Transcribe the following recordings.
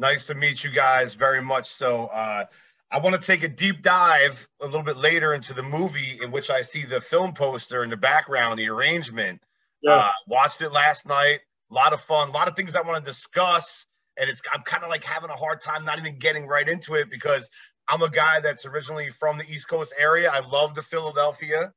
Nice to meet you guys very much. So, uh, I want to take a deep dive a little bit later into the movie in which I see the film poster in the background, the arrangement. Yeah. Uh, watched it last night. A lot of fun. A lot of things I want to discuss. And it's I'm kind of like having a hard time not even getting right into it because I'm a guy that's originally from the East Coast area. I love the Philadelphia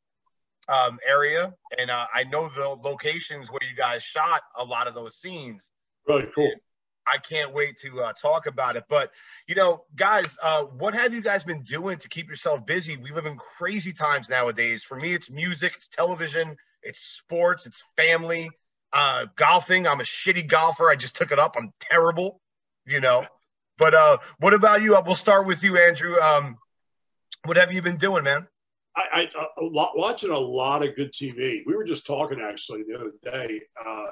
um, area, and uh, I know the locations where you guys shot a lot of those scenes. Really cool. And I can't wait to uh, talk about it. But you know, guys, uh, what have you guys been doing to keep yourself busy? We live in crazy times nowadays. For me, it's music, it's television, it's sports, it's family, uh, golfing. I'm a shitty golfer. I just took it up. I'm terrible, you know. But uh, what about you? We'll start with you, Andrew. Um, what have you been doing, man? I, I a lot, watching a lot of good TV. We were just talking actually the other day, uh,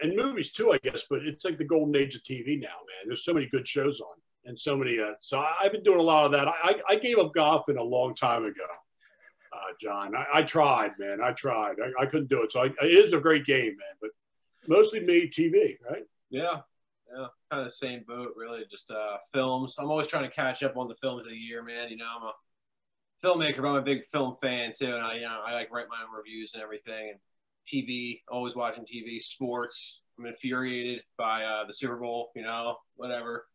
and movies too, I guess. But it's like the golden age of TV now, man. There's so many good shows on, and so many. Uh, so I, have been doing a lot of that. I, I gave up golfing a long time ago, uh, John. I, I, tried, man. I tried. I, I couldn't do it. So it is a great game, man. But mostly me TV, right? Yeah, yeah, kind of the same boat, really. Just uh, films. I'm always trying to catch up on the films of the year, man. You know, I'm a filmmaker, but I'm a big film fan too, and I you know I like write my own reviews and everything. And TV, always watching TV, sports. I'm infuriated by uh, the Super Bowl. You know, whatever.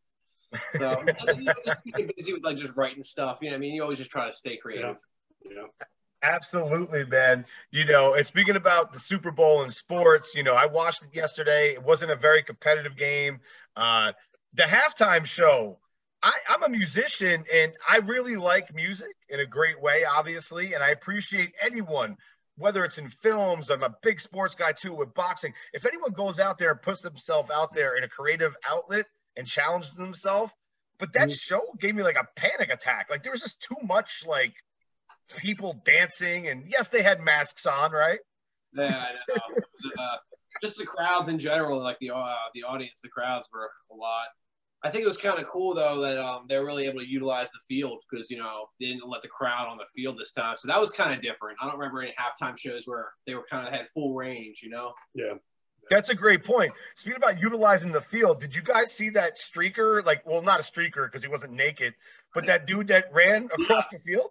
So you know, just keep busy with like just writing stuff. You know, I mean, you always just try to stay creative. Yeah. yeah. Absolutely, man. You know, and speaking about the Super Bowl and sports, you know, I watched it yesterday. It wasn't a very competitive game. Uh, the halftime show I, am a musician and I really like music in a great way, obviously. And I appreciate anyone, whether it's in films, I'm a big sports guy too with boxing. If anyone goes out there and puts themselves out there in a creative outlet and challenges themselves, but that mm-hmm. show gave me like a panic attack. Like there was just too much like people dancing. And yes, they had masks on, right? Yeah, I know. uh, just the crowds in general, like the uh, the audience, the crowds were a lot I think it was kind of cool though that um, they were really able to utilize the field because you know they didn't let the crowd on the field this time, so that was kind of different. I don't remember any halftime shows where they were kind of had full range, you know. Yeah. That's a great point. Speaking about utilizing the field, did you guys see that streaker? Like, well, not a streaker because he wasn't naked, but that dude that ran across the field.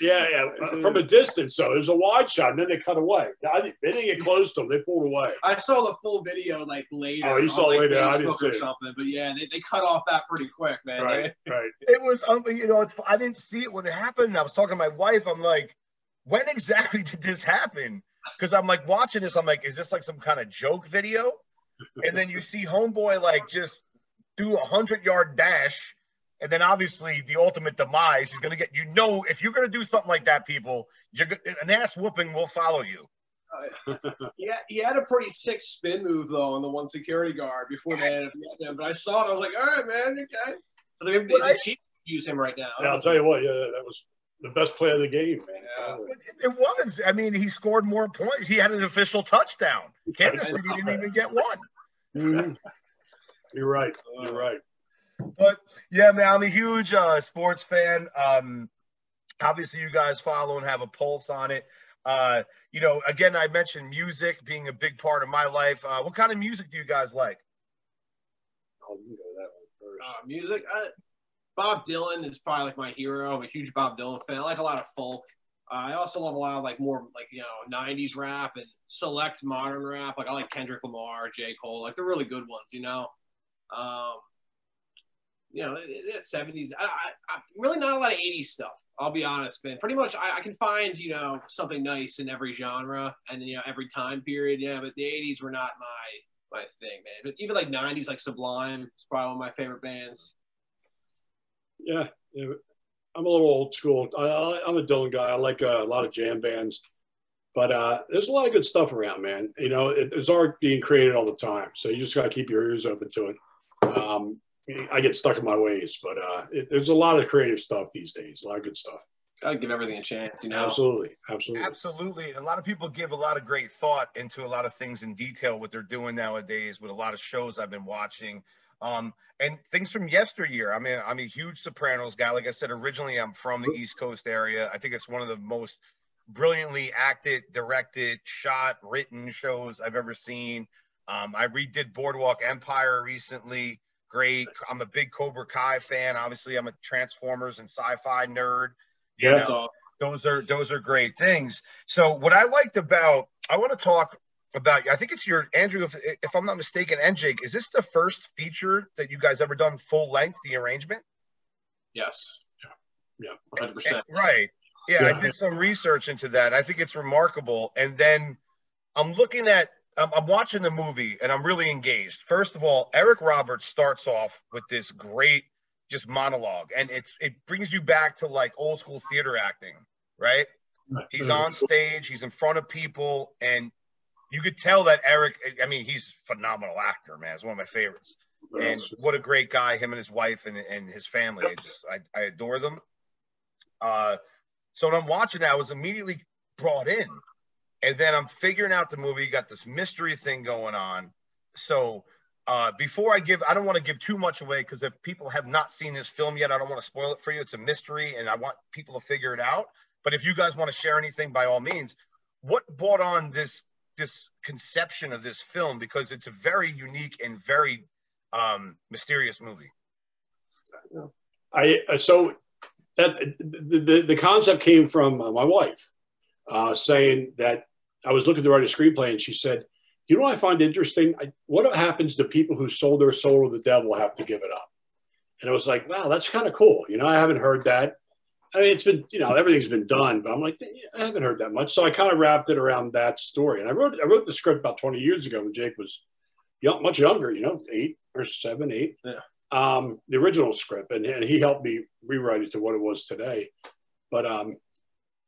Yeah, yeah, uh, from a distance. So it was a wide shot, and then they cut away. they didn't get close to them. they pulled away. I saw the full video like later. Oh, you saw like, later? Facebook I didn't see or something. But yeah, they, they cut off that pretty quick, man. Right, right. It was, um, you know, it's. I didn't see it when it happened. I was talking to my wife. I'm like, when exactly did this happen? Because I'm like watching this. I'm like, is this like some kind of joke video? And then you see Homeboy like just do a hundred yard dash and then obviously the ultimate demise is going to get you know if you're going to do something like that, people, you're an ass whooping will follow you. yeah, he had a pretty sick spin move though on the one security guard before they had him. But I saw it, I was like, all right, man, okay. But they, they, the Chiefs use him right now. Yeah, I'll tell you what, yeah, that was the best play of the game, man. Yeah. It, it was. I mean, he scored more points. He had an official touchdown. Kansas City didn't even get one. Mm-hmm. You're right. You're right. But yeah, man, I'm a huge uh, sports fan. Um, obviously, you guys follow and have a pulse on it. Uh, you know, again, I mentioned music being a big part of my life. Uh, what kind of music do you guys like? Oh, you go that one first. Uh, music, I, Bob Dylan is probably like my hero. I'm a huge Bob Dylan fan. I like a lot of folk. Uh, I also love a lot of like more like you know '90s rap and select modern rap. Like I like Kendrick Lamar, J. Cole. Like they're really good ones, you know. Um, you know, seventies. I, I, really not a lot of eighties stuff. I'll be honest, man. Pretty much, I, I, can find you know something nice in every genre and you know every time period. Yeah, but the eighties were not my my thing, man. But even like nineties, like Sublime is probably one of my favorite bands. Yeah, yeah. I'm a little old school. I, am a Dylan guy. I like uh, a lot of jam bands, but uh, there's a lot of good stuff around, man. You know, it, there's art being created all the time, so you just got to keep your ears open to it. Um, I get stuck in my ways, but uh, it, there's a lot of creative stuff these days, a lot of good stuff. Gotta give everything a chance, you know. Absolutely, absolutely, absolutely. a lot of people give a lot of great thought into a lot of things in detail. What they're doing nowadays with a lot of shows I've been watching, um, and things from yesteryear. I mean, I'm a huge Sopranos guy. Like I said, originally I'm from the East Coast area. I think it's one of the most brilliantly acted, directed, shot, written shows I've ever seen. Um, I redid Boardwalk Empire recently great. I'm a big Cobra Kai fan. Obviously, I'm a Transformers and sci-fi nerd. Yeah. You know, those are those are great things. So what I liked about I want to talk about I think it's your Andrew if, if I'm not mistaken and Jake is this the first feature that you guys ever done full length the arrangement? Yes. Yeah. Yeah. 100%. Right. Yeah, Yeah. I did some research into that. I think it's remarkable. And then I'm looking at, I'm, I'm watching the movie and I'm really engaged. First of all, Eric Roberts starts off with this great just monologue, and it's it brings you back to like old school theater acting, right? He's on stage, he's in front of people, and you could tell that Eric. I mean, he's a phenomenal actor, man. He's one of my favorites. And what a great guy, him and his wife and, and his family. I just I, I adore them. Uh, so when I'm watching that, I was immediately brought in. And then I'm figuring out the movie, you got this mystery thing going on. So uh, before I give, I don't want to give too much away because if people have not seen this film yet, I don't want to spoil it for you. It's a mystery and I want people to figure it out. But if you guys want to share anything, by all means, what brought on this this conception of this film? Because it's a very unique and very um, mysterious movie. I uh, so that the, the concept came from uh, my wife uh, saying that I was looking to write a screenplay, and she said, "You know what I find interesting? I, what happens to people who sold their soul to the devil have to give it up?" And I was like, "Wow, that's kind of cool." You know, I haven't heard that. I mean, it's been you know everything's been done, but I'm like, I haven't heard that much. So I kind of wrapped it around that story, and I wrote I wrote the script about 20 years ago when Jake was young, much younger, you know, eight or seven, eight. Yeah. Um, the original script, and, and he helped me rewrite it to what it was today. But um,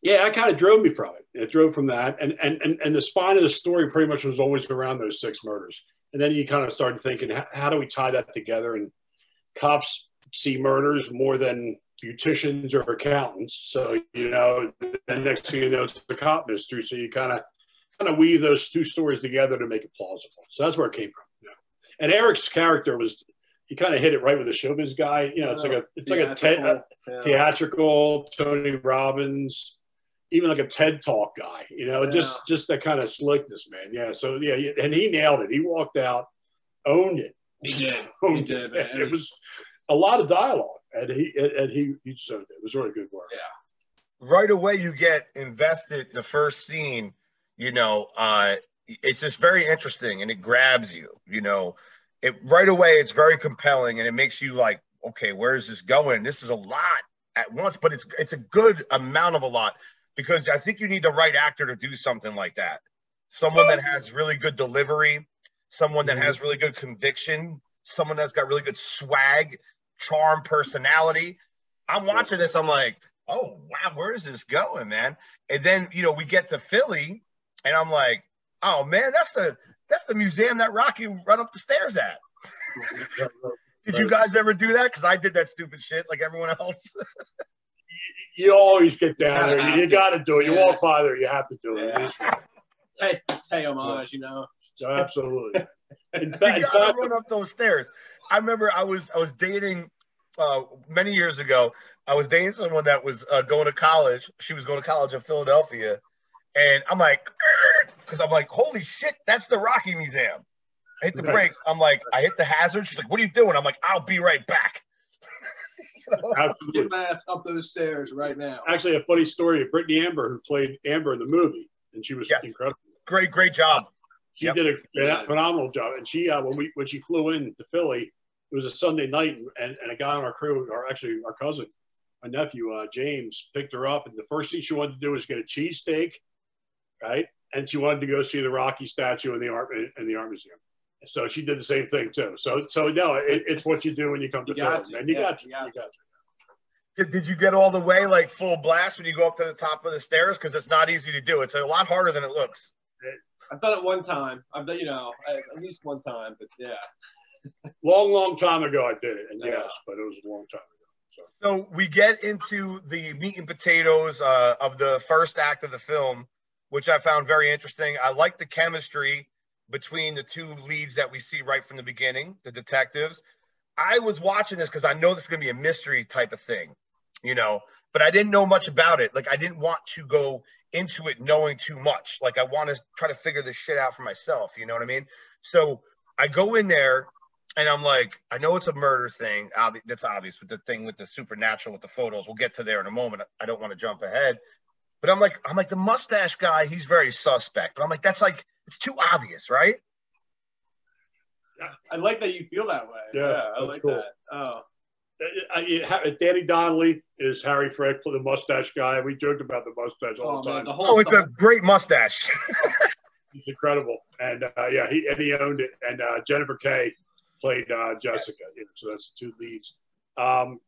yeah, it kind of drove me from it. It drove from that, and and and and the spine of the story pretty much was always around those six murders. And then you kind of started thinking, how, how do we tie that together? And cops see murders more than beauticians or accountants. So you know, the next thing you know, it's the cop mystery. So you kind of kind of weave those two stories together to make it plausible. So that's where it came from. Yeah. And Eric's character was he kind of hit it right with the showbiz guy. You know, it's like a it's like a TED, a theatrical Tony Robbins, even like a TED Talk guy. You know, just just that kind of slickness, man. Yeah. So yeah, yeah, and he nailed it. He walked out, owned it. He did. He Owned did, it. It was a lot of dialogue, and he and he he just owned it. It was really good work. Yeah. Right away you get invested the first scene you know uh it's just very interesting and it grabs you you know it right away it's very compelling and it makes you like okay where is this going this is a lot at once but it's it's a good amount of a lot because i think you need the right actor to do something like that someone that has really good delivery someone that mm-hmm. has really good conviction someone that's got really good swag charm personality i'm watching this i'm like oh wow, where is this going, man? And then you know we get to Philly, and I'm like, oh man, that's the that's the museum that Rocky run up the stairs at. Did you guys ever do that? Because I did that stupid shit like everyone else. You always get down there. You, you got to do it. You Yeah. walk by there, you have to do it. Yeah. Hey, hey, homage, you know. Absolutely. In you fact, in gotta run up those stairs. I remember I was I was dating uh, many years ago. I was dating someone that was uh, going to college. She was going to college in Philadelphia, and I'm like, because I'm like, holy shit, that's the Rocky Museum. I hit the brakes. I'm like, I hit the hazard. She's like, what are you doing? I'm like, I'll be right back. You know? absolutely. Get my ass up those stairs right now. actually a funny story of Brittany Amber, who played Amber in the movie, and she was Yes. incredible. Great, great job. She Yep. did a Yeah. phenomenal job. And she, uh, when we when she flew in to Philly, it was a Sunday night, and, and a guy on our crew, or actually our cousin, my nephew uh, James, picked her up, and the first thing she wanted to do was get a cheesesteak, right? And she wanted to go see the Rocky statue in the art in the art museum. So she did the same thing too. So so no, it, it's what you do when you come to You got Philly, to. man. You Yeah, got to. you got You got to. Did, did you get all the way like full blast when you go up to the top of the stairs? Because it's not easy to do. It's a lot harder than it looks. I've done it one time. I've done, you know, at least one time, but yeah. Long, long time ago, I did it, and Yeah. yes, but it was a long time ago. So. So we get into the meat and potatoes uh, of the first act of the film, which I found very interesting. I like the chemistry between the two leads that we see right from the beginning, the detectives. I was watching this because I know this is going to be a mystery type of thing, you know, but I didn't know much about it. Like I didn't want to go into it knowing too much. Like I want to try to figure this shit out for myself. You know what I mean? So I go in there and I'm like, I know it's a murder thing. Obvi- that's obvious with the thing with the supernatural with the photos. We'll get to there in a moment. I don't want to jump ahead, but I'm like, I'm like the mustache guy. He's very suspect. But I'm like, that's like it's too obvious, right? I like that you feel that way. Yeah, I that's like cool. that. Oh, I- I- Danny Donnelly is Harry Frick, for the mustache guy. We joked about the mustache all oh the man, time. the whole. Oh, it's the a great mustache. He's incredible, and uh, yeah, he and he owned it. And uh, Jennifer Kay played uh, Jessica. You know, so that's the two leads. Um,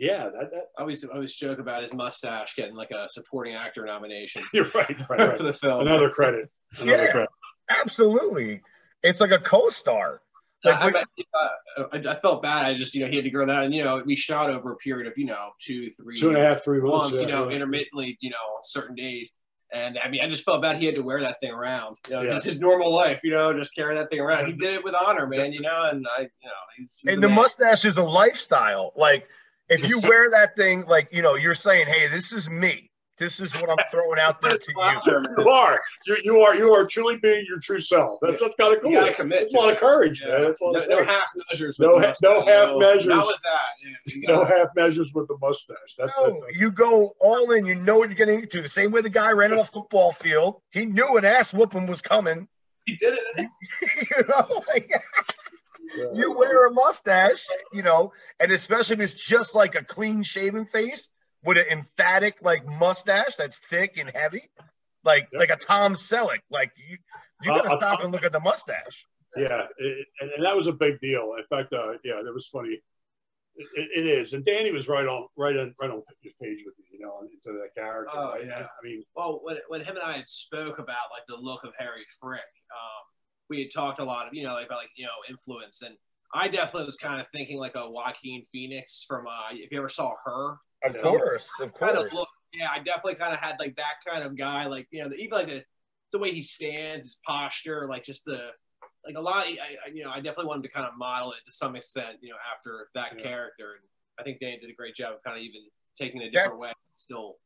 yeah, that, that, I always I always joke about his mustache getting like a supporting actor nomination you're right. right, for the film. Another credit. Another Yeah. credit. Absolutely, it's like a co-star. Like, I, I, uh, I, I felt bad. I just, you know, he had to grow that, and you know, we shot over a period of, you know, two, three, Two and a half, three months. months, yeah, you know, yeah. intermittently, you know, on certain days. And I mean, I just felt bad he had to wear that thing around. You know, Yeah. just his normal life, you know, just carry that thing around. He did it with honor, man. You know, and I, you know, he's, he's and the man. mustache is a lifestyle. Like if you wear that thing, like you know, you're saying, "Hey, this is me. This is what I'm throwing out there to you." You are. You, you are. You are truly being your true self. That's that's kind of cool. You gotta commit. It's a lot of courage, Yeah. man. It's a lot No, of no half measures. No the ha- no half you measures. Not with that. Yeah, no gotta- half measures with the mustache. That's No, you go all in. You know what you're getting into. The same way the guy ran on a football field. He knew an ass whooping was coming. he did it. you know, like, yeah. you wear a mustache, you know, and especially if it's just like a clean shaven face with an emphatic like mustache that's thick and heavy, like Yep. like a Tom Selleck. Like you, you Uh, gotta a stop Tom- and look at the mustache. Yeah, it, and, and that was a big deal. In fact, uh, yeah, that was funny. It, it- it is, and Danny was right on, right on, right on his page with me, you know, into that character. Oh, right? yeah. I mean, Well, when, when him and I had spoke about like the look of Harry Frick, um, we had talked a lot of you know like, about like you know influence, and I definitely was kind of thinking like a Joaquin Phoenix from uh, if you ever saw her, Of Yeah. course, of kind course. of look. Yeah, I definitely kind of had like that kind of guy, like you know, the, even like the the way he stands, his posture, like just the like a lot. I, I you know, I definitely wanted to kind of model it to some extent, you know, after that Yeah. character, and I think Dan did a great job of kind of even taking it a different way. Still,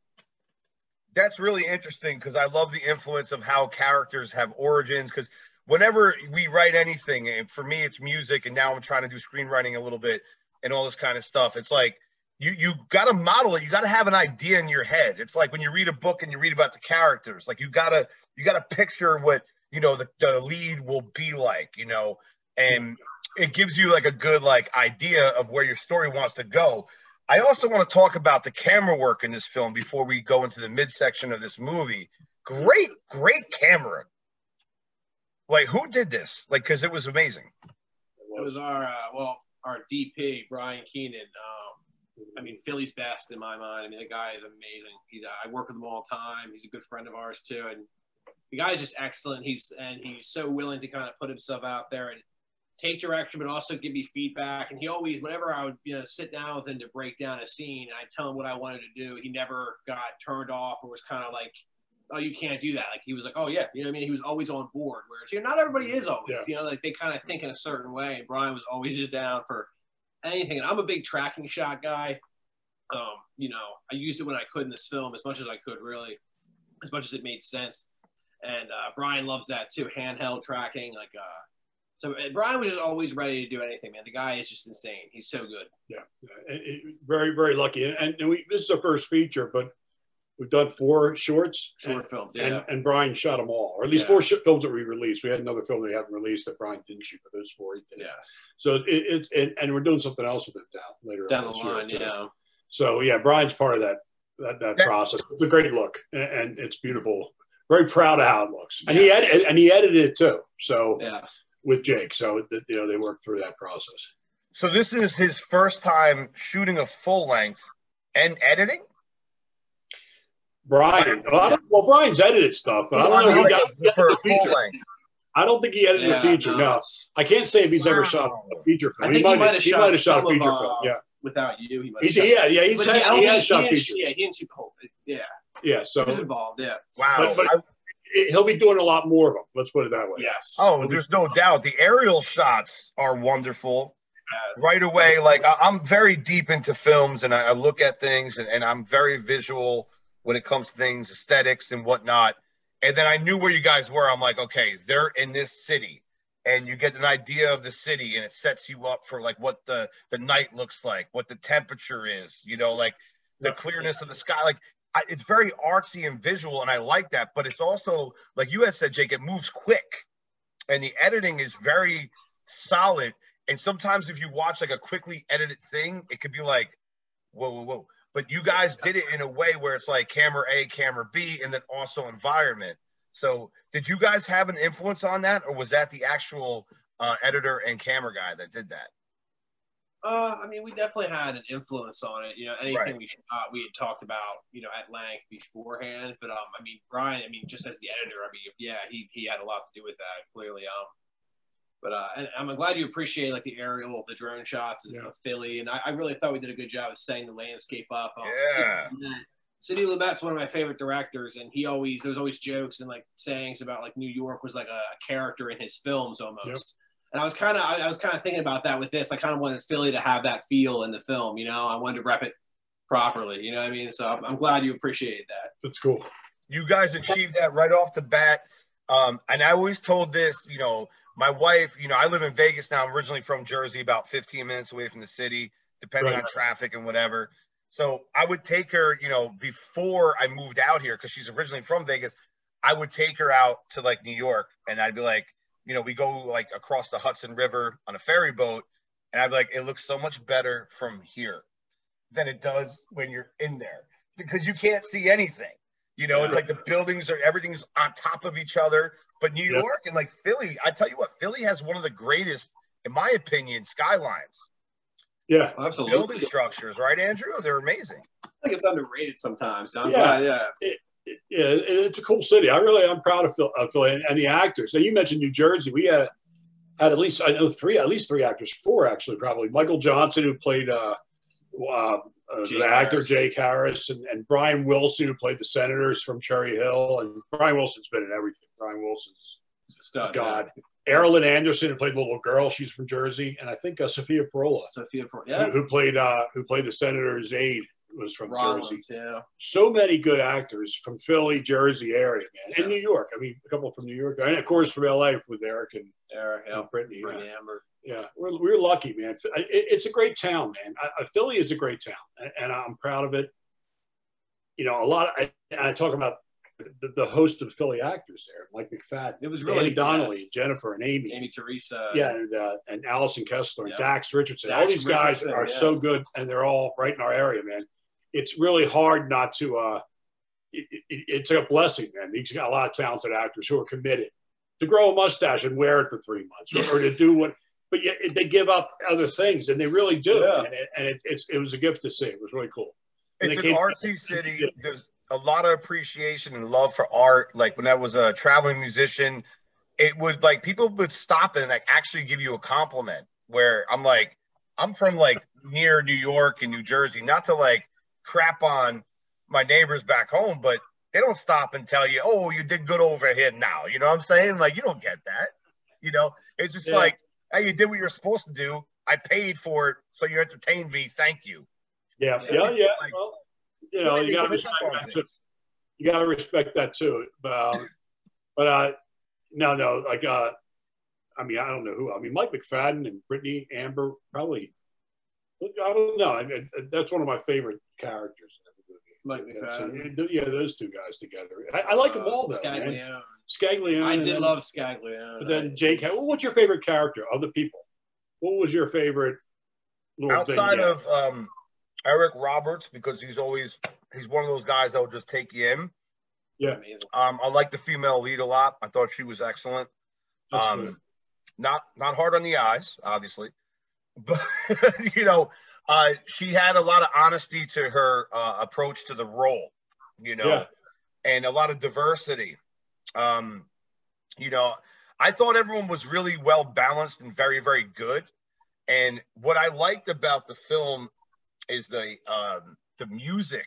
that's really interesting because I love the influence of how characters have origins. Because whenever we write anything, and for me, it's music, and now I'm trying to do screenwriting a little bit and all this kind of stuff. It's like you you got to model it. You got to have an idea in your head. It's like when you read a book and you read about the characters. Like you gotta you gotta picture what you know the, the lead will be like. You know, and it gives you like a good like idea of where your story wants to go. I also want to talk about the camera work in this film before we go into the midsection of this movie. Great, great camera. Like, who did this? Like, because it was amazing. it was our uh, well, our DP Brian Keenan. Um, I mean, Philly's best in my mind. I mean, the guy is amazing. He's I work with him all the time. He's a good friend of ours too, and the guy's just excellent. He's and he's so willing to kind of put himself out there and take direction, but also give me feedback. And he always, whenever I would you know sit down with him to break down a scene, and I tell him what I wanted to do, he never got turned off or was kind of like. Oh, you can't do that. Like he was like, oh yeah, you know what I mean. He was always on board. Whereas you know, not everybody is always. Yeah. You know, like they kind of think in a certain way. And Brian was always just down for anything. And I'm a big tracking shot guy. Um, you know, I used it when I could in this film as much as I could, really, as much as it made sense. And uh, Brian loves that too, handheld tracking. Like, uh, so Brian was just always ready to do anything, man. The guy is just insane. He's so good. yeah, very, very lucky. And, and we, this is our first feature, but we've done four shorts. Short films, yeah. and, and Brian shot them all, or at least Yeah. four films that we released. We had another film that we haven't released that Brian didn't shoot, but those four he did. yeah, So it, it's and, and we're doing something else with it down later down on the this year, line, too. So yeah, Brian's part of that that, that Yeah. process. It's a great look, and, and it's beautiful. Very proud of how it looks, and Yes. he edited and he edited it too. So Yeah, with Jake, so that you know they worked through that process. So this is his first time shooting a full length and editing. Brian, well, I well, Brian's edited stuff, but I don't know if he Like, got for a the full feature. length. I don't think he edited Yeah, a feature. no. No, I can't say if he's ever shot a feature I film. think he might have he shot might have shot some a of, feature uh, film. Yeah, without you, he might he, shot- yeah, yeah. He's But had, he, I don't he think shot didn't- features. Yeah, he didn't shoot the whole. Yeah, Yeah, so he was involved. Yeah. Wow. But- but- I- he'll be doing a lot more of them. Let's put it that way. Yes. oh, there's no doubt. The aerial shots are wonderful. Yeah. right away like I, i'm very deep into films and i, I look at things and, and i'm very visual when it comes to things aesthetics and whatnot. And then i knew where you guys were. I'm like okay they're in this city. And you get an idea of the city and it sets you up for like what the the night looks like what the temperature is you know like the clearness of the sky. Like I, it's very artsy and visual and i like that but it's also like you had said jake it moves quick. And the editing is very solid. And sometimes if you watch like a quickly edited thing it could be like whoa whoa whoa but you guys did it in a way where it's like camera a camera b and then also environment so, did you guys have an influence on that, or was that the actual uh, editor and camera guy that did that? Uh, I mean, we definitely had an influence on it. You know, anything right. we shot, we had talked about, you know, at length beforehand. But um, I mean, Brian, I mean, just as the editor, I mean, yeah, he he had a lot to do with that, clearly. Um, but uh, and I'm glad you appreciate like the aerial, the drone shots of, yeah. Philly, and I, I, really thought we did a good job of setting the landscape up. Um, yeah. Sidney Lumet's one of my favorite directors, and he always there's always jokes and like sayings about like New York was like a, a character in his films almost. Yep. And I was kind of I, I, was kind of thinking about that with this. I kind of wanted Philly to have that feel in the film. You know, I wanted to rep it properly. You know what I mean? So I'm, I'm glad you appreciate that. That's cool. You guys achieved that right off the bat. Um, and I always told this, you know, my wife, you know, I live in Vegas now. I'm originally from Jersey, about 15 minutes away from the city, depending right. on traffic and whatever. So I would take her, you know, before I moved out here, because she's originally from Vegas, I would take her out to like New York and I'd be like, you know, we go like across the Hudson River on a ferry boat. And I'd be like, it looks so much better from here than it does when you're in there because you can't see anything. You know, it's like the buildings are everything's on top of each other. But New yep. York and like Philly, I tell you what, Philly has one of the greatest, in my opinion, skylines. Yeah, absolutely. Building structures, right, Andrew? They're amazing. I think it's underrated sometimes. yeah, yeah. It, it, yeah, it's a cool city. I really, I'm proud of Philly and the actors. Now you mentioned New Jersey. We had had at least I know three, at least three actors, four actually, probably. Michael Johnson, who played uh, uh, uh, the actor Jake Harris, and, and Brian Wilson, who played the senators from Cherry Hill, and Brian Wilson's been in everything. Brian Wilson's stud, God. Erilyn Anderson, who played the little girl, she's from Jersey, and I think uh, Sophia Perola, Sophia Perola, yeah, who, who played uh, who played the senator's aide, was from Rollins, Jersey. Yeah, so many good actors from Philly, Jersey area, man, and New York. I mean, a couple from New York, and of course from LA with Eric and Eric, yeah, and Brittany, Brittany yeah. Amber. Yeah, we're, we're lucky, man. It, it's a great town, man. I, Philly is a great town, and, and I'm proud of it. You know, a lot. Of, I, I talk about the, the, host of Philly actors there, Mike McFadden. It was really Donnelly, yes. Jennifer, and Amy, Amy Teresa, yeah, and uh, and Allison Kessler, yep. and Dax Richardson. Dax all these guys Richardson, are yes. so good, and they're all right in our area, man. It's really hard not to. Uh, it, it, it's a blessing, man. He's got a lot of talented actors who are committed to grow a mustache and wear it for three months, or, or to do what. But yet they give up other things, and they really do. Yeah. And, it, and it, it was a gift to see. It was really cool. And it's an artsy city. There's a lot of appreciation and love for art. Like when I was a traveling musician, it would like people would stop and like actually give you a compliment. Where I'm like, I'm from like near New York and New Jersey, not to like crap on my neighbors back home, but they don't stop and tell you, oh, you did good over here now. You know what I'm saying? Like, you don't get that. You know, it's just yeah. like, hey, you did what you're supposed to do. I paid for it, so you entertained me. Thank you. Yeah, yeah, yeah. Like, well, you know, you got to respect that too. You got to respect that too. But, um, but uh, no, no, like, uh, I mean, I don't know who. I mean, Mike McFadden and Brittany Amber probably. I don't know. I mean, that's one of my favorite characters. Mike McFadden. So, yeah, those two guys together. I, I like them all though. Scaglione. Scaglione. I did then, love Scaglione. But then Jake, well, what's your favorite character of the people? What was your favorite? Outside of um, Eric Roberts because he's always he's one of those guys that will just take you in. Yeah. Um, I like the female lead a lot. I thought she was excellent. That's um, good. not not hard on the eyes, obviously, but you know, uh, she had a lot of honesty to her uh, approach to the role. You know, yeah. and a lot of diversity. Um, you know, I thought everyone was really well balanced and very very good. And what I liked about the film is the um, the music.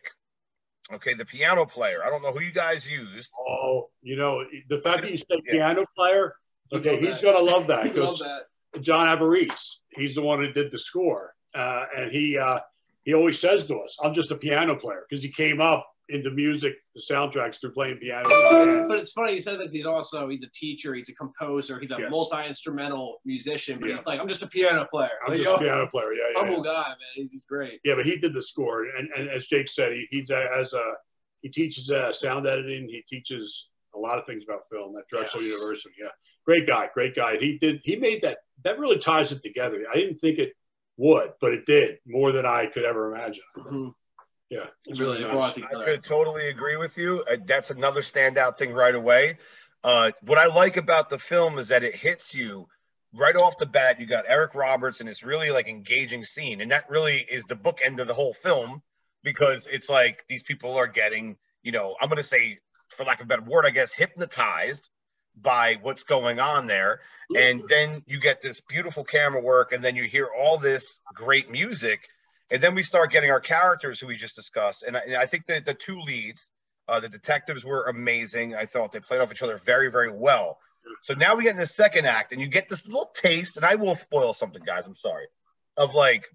Okay, the piano player. I don't know who you guys used. Oh, you know the fact that you said yeah. piano player. Okay, he's gonna love that because John Avarice, he's the one who did the score, uh, and he uh, he always says to us, "I'm just a piano player," because he came up into music, the soundtracks through playing piano. But it's, funny he said that he's also he's a teacher, he's a composer, he's a Yes. multi instrumental musician, but Yeah. he's like I'm just a piano player. I'm Like, just a piano player. Yeah, yeah, humble yeah. guy, man. He's, he's great. Yeah, but he did the score, and, and as Jake said, he, he's a, as a he teaches uh, sound editing. He teaches a lot of things about film at Drexel Yes. University. Yeah, great guy, great guy. He did. He made that. That really ties it together. I didn't think it would, but it did more than I could ever imagine. Mhm. Yeah, It it's really nice. brought it I could totally agree with you. Uh, that's another standout thing right away. Uh, what I like about the film is that it hits you right off the bat. You got Eric Roberts, and it's really like engaging scene, and that really is the bookend of the whole film because it's like these people are getting, you know, I'm going to say, for lack of a better word, I guess, hypnotized by what's going on there, and then you get this beautiful camera work, and then you hear all this great music. And then we start getting our characters who we just discussed. And I, and I think that the two leads, uh, the detectives were amazing. I thought they played off each other very, very well. So now we get in the second act, and you get this little taste, and I will spoil something, guys. I'm sorry, of like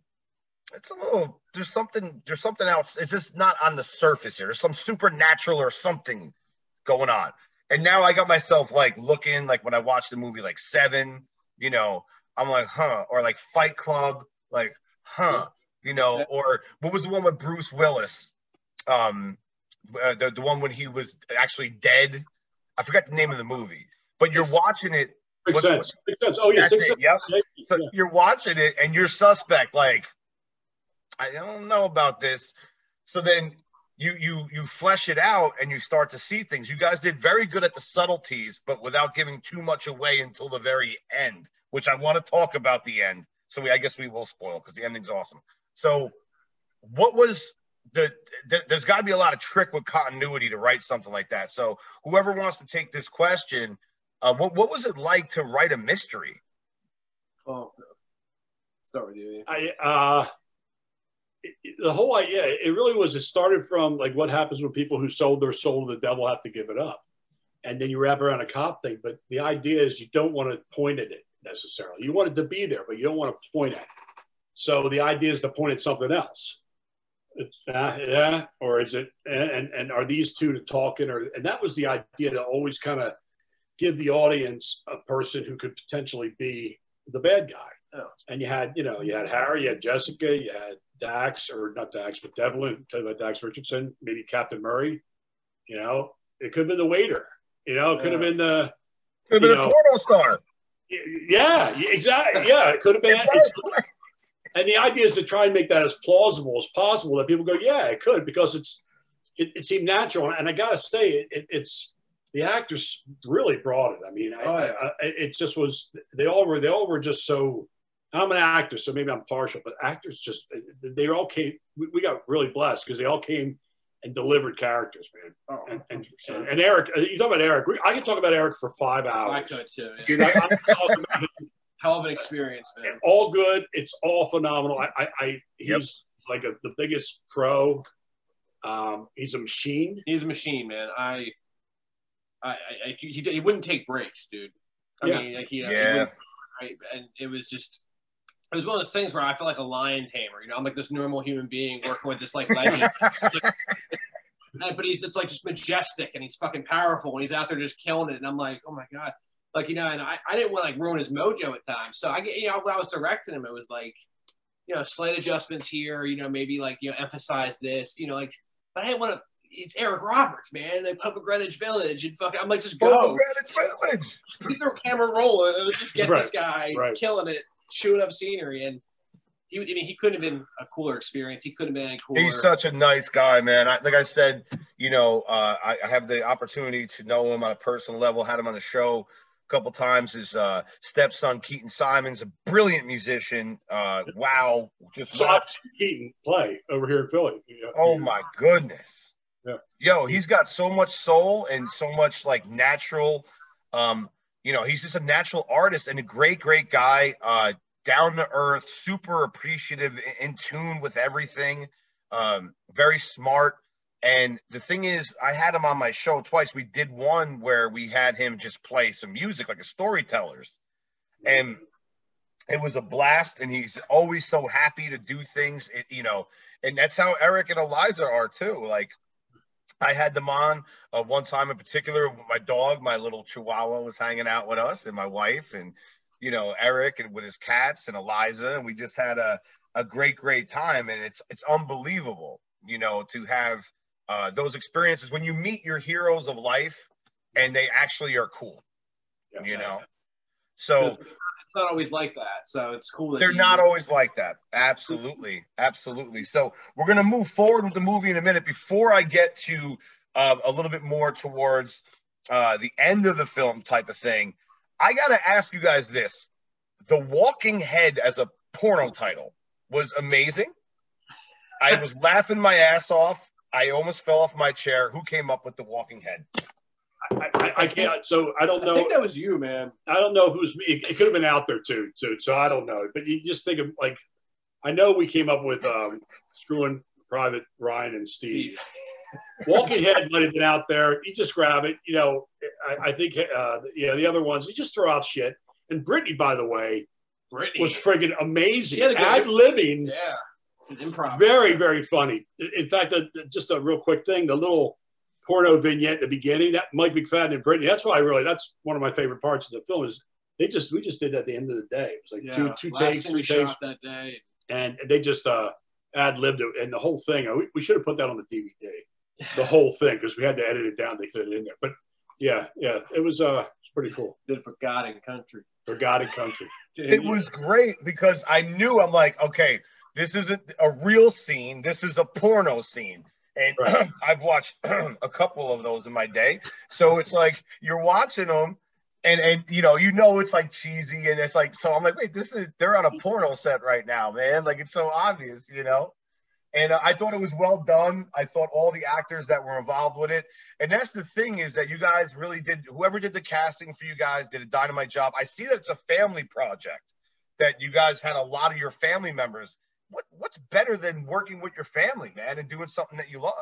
it's a little there's something there's something else. It's just not on the surface here. There's some supernatural or something going on. And now I got myself like looking like when I watched the movie like Seven, you know, I'm like, huh, or like Fight Club, like, huh, you know, or what was the one with Bruce Willis? Um, uh, the the one when he was actually dead. I forgot the name of the movie, but you're watching it. Makes What's- sense. Makes sense. Oh yeah, six, it. Yep. So yeah. you're watching it and you're suspect, like, I don't know about this. So then you you you flesh it out and you start to see things. You guys did very good at the subtleties, but without giving too much away until the very end, which I want to talk about the end. So we, I guess we will spoil because the ending's awesome. So what was the, the there's got to be a lot of trick with continuity to write something like that. So whoever wants to take this question, uh, what what was it like to write a mystery? Oh, start with you. I uh, it- it- the whole idea it really was. It started from like what happens when people who sold their soul to the devil have to give it up, and then you wrap around a cop thing. But the idea is you don't want to point at it necessarily. You want it to be there, but you don't want to point at it. So the idea is to point at something else. It's, uh, yeah, or is it? And and are these two to talking? Or and that was the idea to always kind of give the audience a person who could potentially be the bad guy. Oh. And you had, you know, you had Harry, you had Jessica, you had Dax, or not Dax, but Devlin, you about Dax Richardson, maybe Captain Murray. You know, it could have been the waiter. You know, it could have been the, Could have been You a know, porno star. yeah, exactly. Yeah, it could have been. And the idea is to try and make that as plausible as possible that people go, yeah, it could, because it's, it, it seemed natural. And I got to say, it, it, it's, the actors really brought it. I mean, I, Oh, yeah. I, I, it just was, they all were, they all were just so, I'm an actor, so maybe I'm partial, but actors just, they, they all came, we, we got really blessed because they all came and delivered characters, man. Oh, And, and, and, and Eric, uh, you talk about Eric, I could talk about Eric for five hours. I could too. Yeah. I, I could Hell of an experience, man. all good. It's all phenomenal. I, I, I he's Yep. like a, the biggest pro. Um, he's a machine. He's a machine, man. I, I, I, I he, he wouldn't take breaks, dude. I Yeah. mean, like he, he Yeah. wouldn't- right? And it was just, it was one of those things where I feel like a lion tamer. You know, I'm like this normal human being working with this like legend. But he's it's like just majestic and he's fucking powerful and he's out there just killing it. And I'm like, oh my god, like you know, and I, I didn't want like ruin his mojo at times. So I get you know when I was directing him, it was like, you know, slight adjustments here. You know, maybe like you know emphasize this. You know, like, but I didn't want to. It's Eric Roberts, man. They put up at Greenwich Village and fucking. I'm like, just go. Greenwich Village. Keep their camera rolling. Let's just get this guy right. killing it, shooting up scenery. And he, I mean, he couldn't have been a cooler experience. He couldn't have been any cooler. He's such a nice guy, man. I, like I said, you know, uh, I, I have the opportunity to know him on a personal level. Had him on the show a couple times. His uh, stepson Keaton Simons, a brilliant musician. Uh, wow, just So I've Keaton play over here in Philly. You know, oh my goodness. Yeah. Yo, he's got so much soul and so much like natural. Um, you know, he's just a natural artist and a great, great guy. Uh, down to earth, super appreciative, in- tune with everything. Um, very smart. And the thing is, I had him on my show twice. We did one where we had him just play some music like a storyteller's. And it was a blast. And he's always so happy to do things, it, you know. And that's how Eric and Eliza are too. Like, I had them on uh, one time in particular. My dog, my little Chihuahua, was hanging out with us, and my wife, and you know Eric, and with his cats, and Eliza, and we just had a a great, great time. And it's it's unbelievable, you know, to have uh, those experiences when you meet your heroes of life, and they actually are cool, yeah, you know. So not always like that. So it's cool. they're not always like that. Absolutely, absolutely. So we're gonna move forward with the movie in a minute. Before I get to uh, a little bit more towards uh, the end of the film type of thing, I gotta ask you guys this: The Walking Head as a porno title was amazing. I was laughing my ass off. I almost fell off my chair. Who came up with The Walking Head? I, I, I, can't. So I don't know. I think that was you, man. I don't know who's me. It, it could have been out there too, too. So I don't know. But you just think of like, I know we came up with um, screwing Private Ryan and Steve. Walking Head might have been out there. You just grab it. You know, I, I think uh, you know the other ones. You just throw out shit. And Brittany, by the way, Brittany was friggin' amazing. Ad libbing. Yeah. Improv. Very, very funny. In fact, just a real quick thing, the little porno vignette at the beginning, that Mike McFadden and Brittany, that's why I really, that's one of my favorite parts of the film is they just, we just did that at the end of the day. It was like yeah, two, two takes, three takes. that day. And they just uh, ad libbed it. And the whole thing, we, we should have put that on the DVD, the whole thing, because we had to edit it down to fit it in there. But yeah, yeah, it was uh, it's pretty cool. The Forgotten Country. Forgotten Country. it was great because I knew I'm like, okay, this isn't a real scene. This is a porno scene. And right. I've watched a couple of those in my day. So it's like you're watching them and and you know, you know it's like cheesy and it's like so I'm like, wait, this is they're on a porno set right now, man. Like it's so obvious, you know. And uh, I thought it was well done. I thought all the actors that were involved with it. And that's the thing is that you guys really did, whoever did the casting for you guys did a dynamite job. I see that it's a family project, that you guys had a lot of your family members what what's better than working with your family, man, and doing something that you love?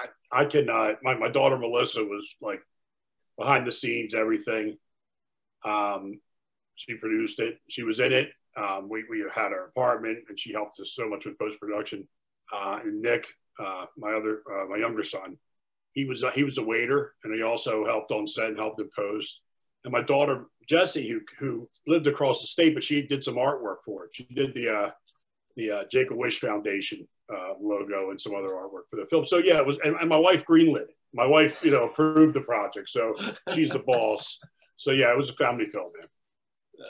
I, I cannot. My my daughter Melissa was like behind the scenes, everything. Um, she produced it. She was in it. Um, we, we had our apartment, and she helped us so much with post production. Uh, and Nick, uh, my other, uh, my younger son, he was he was a waiter, and he also helped on set and helped in post. And my daughter Jesse, who who lived across the state, but she did some artwork for it. She did the uh, the uh, Jacob Wish Foundation uh, logo and some other artwork for the film. So yeah, it was. And, and my wife greenlit it. My wife, you know, approved the project, so she's the boss. So yeah, it was a family film, man.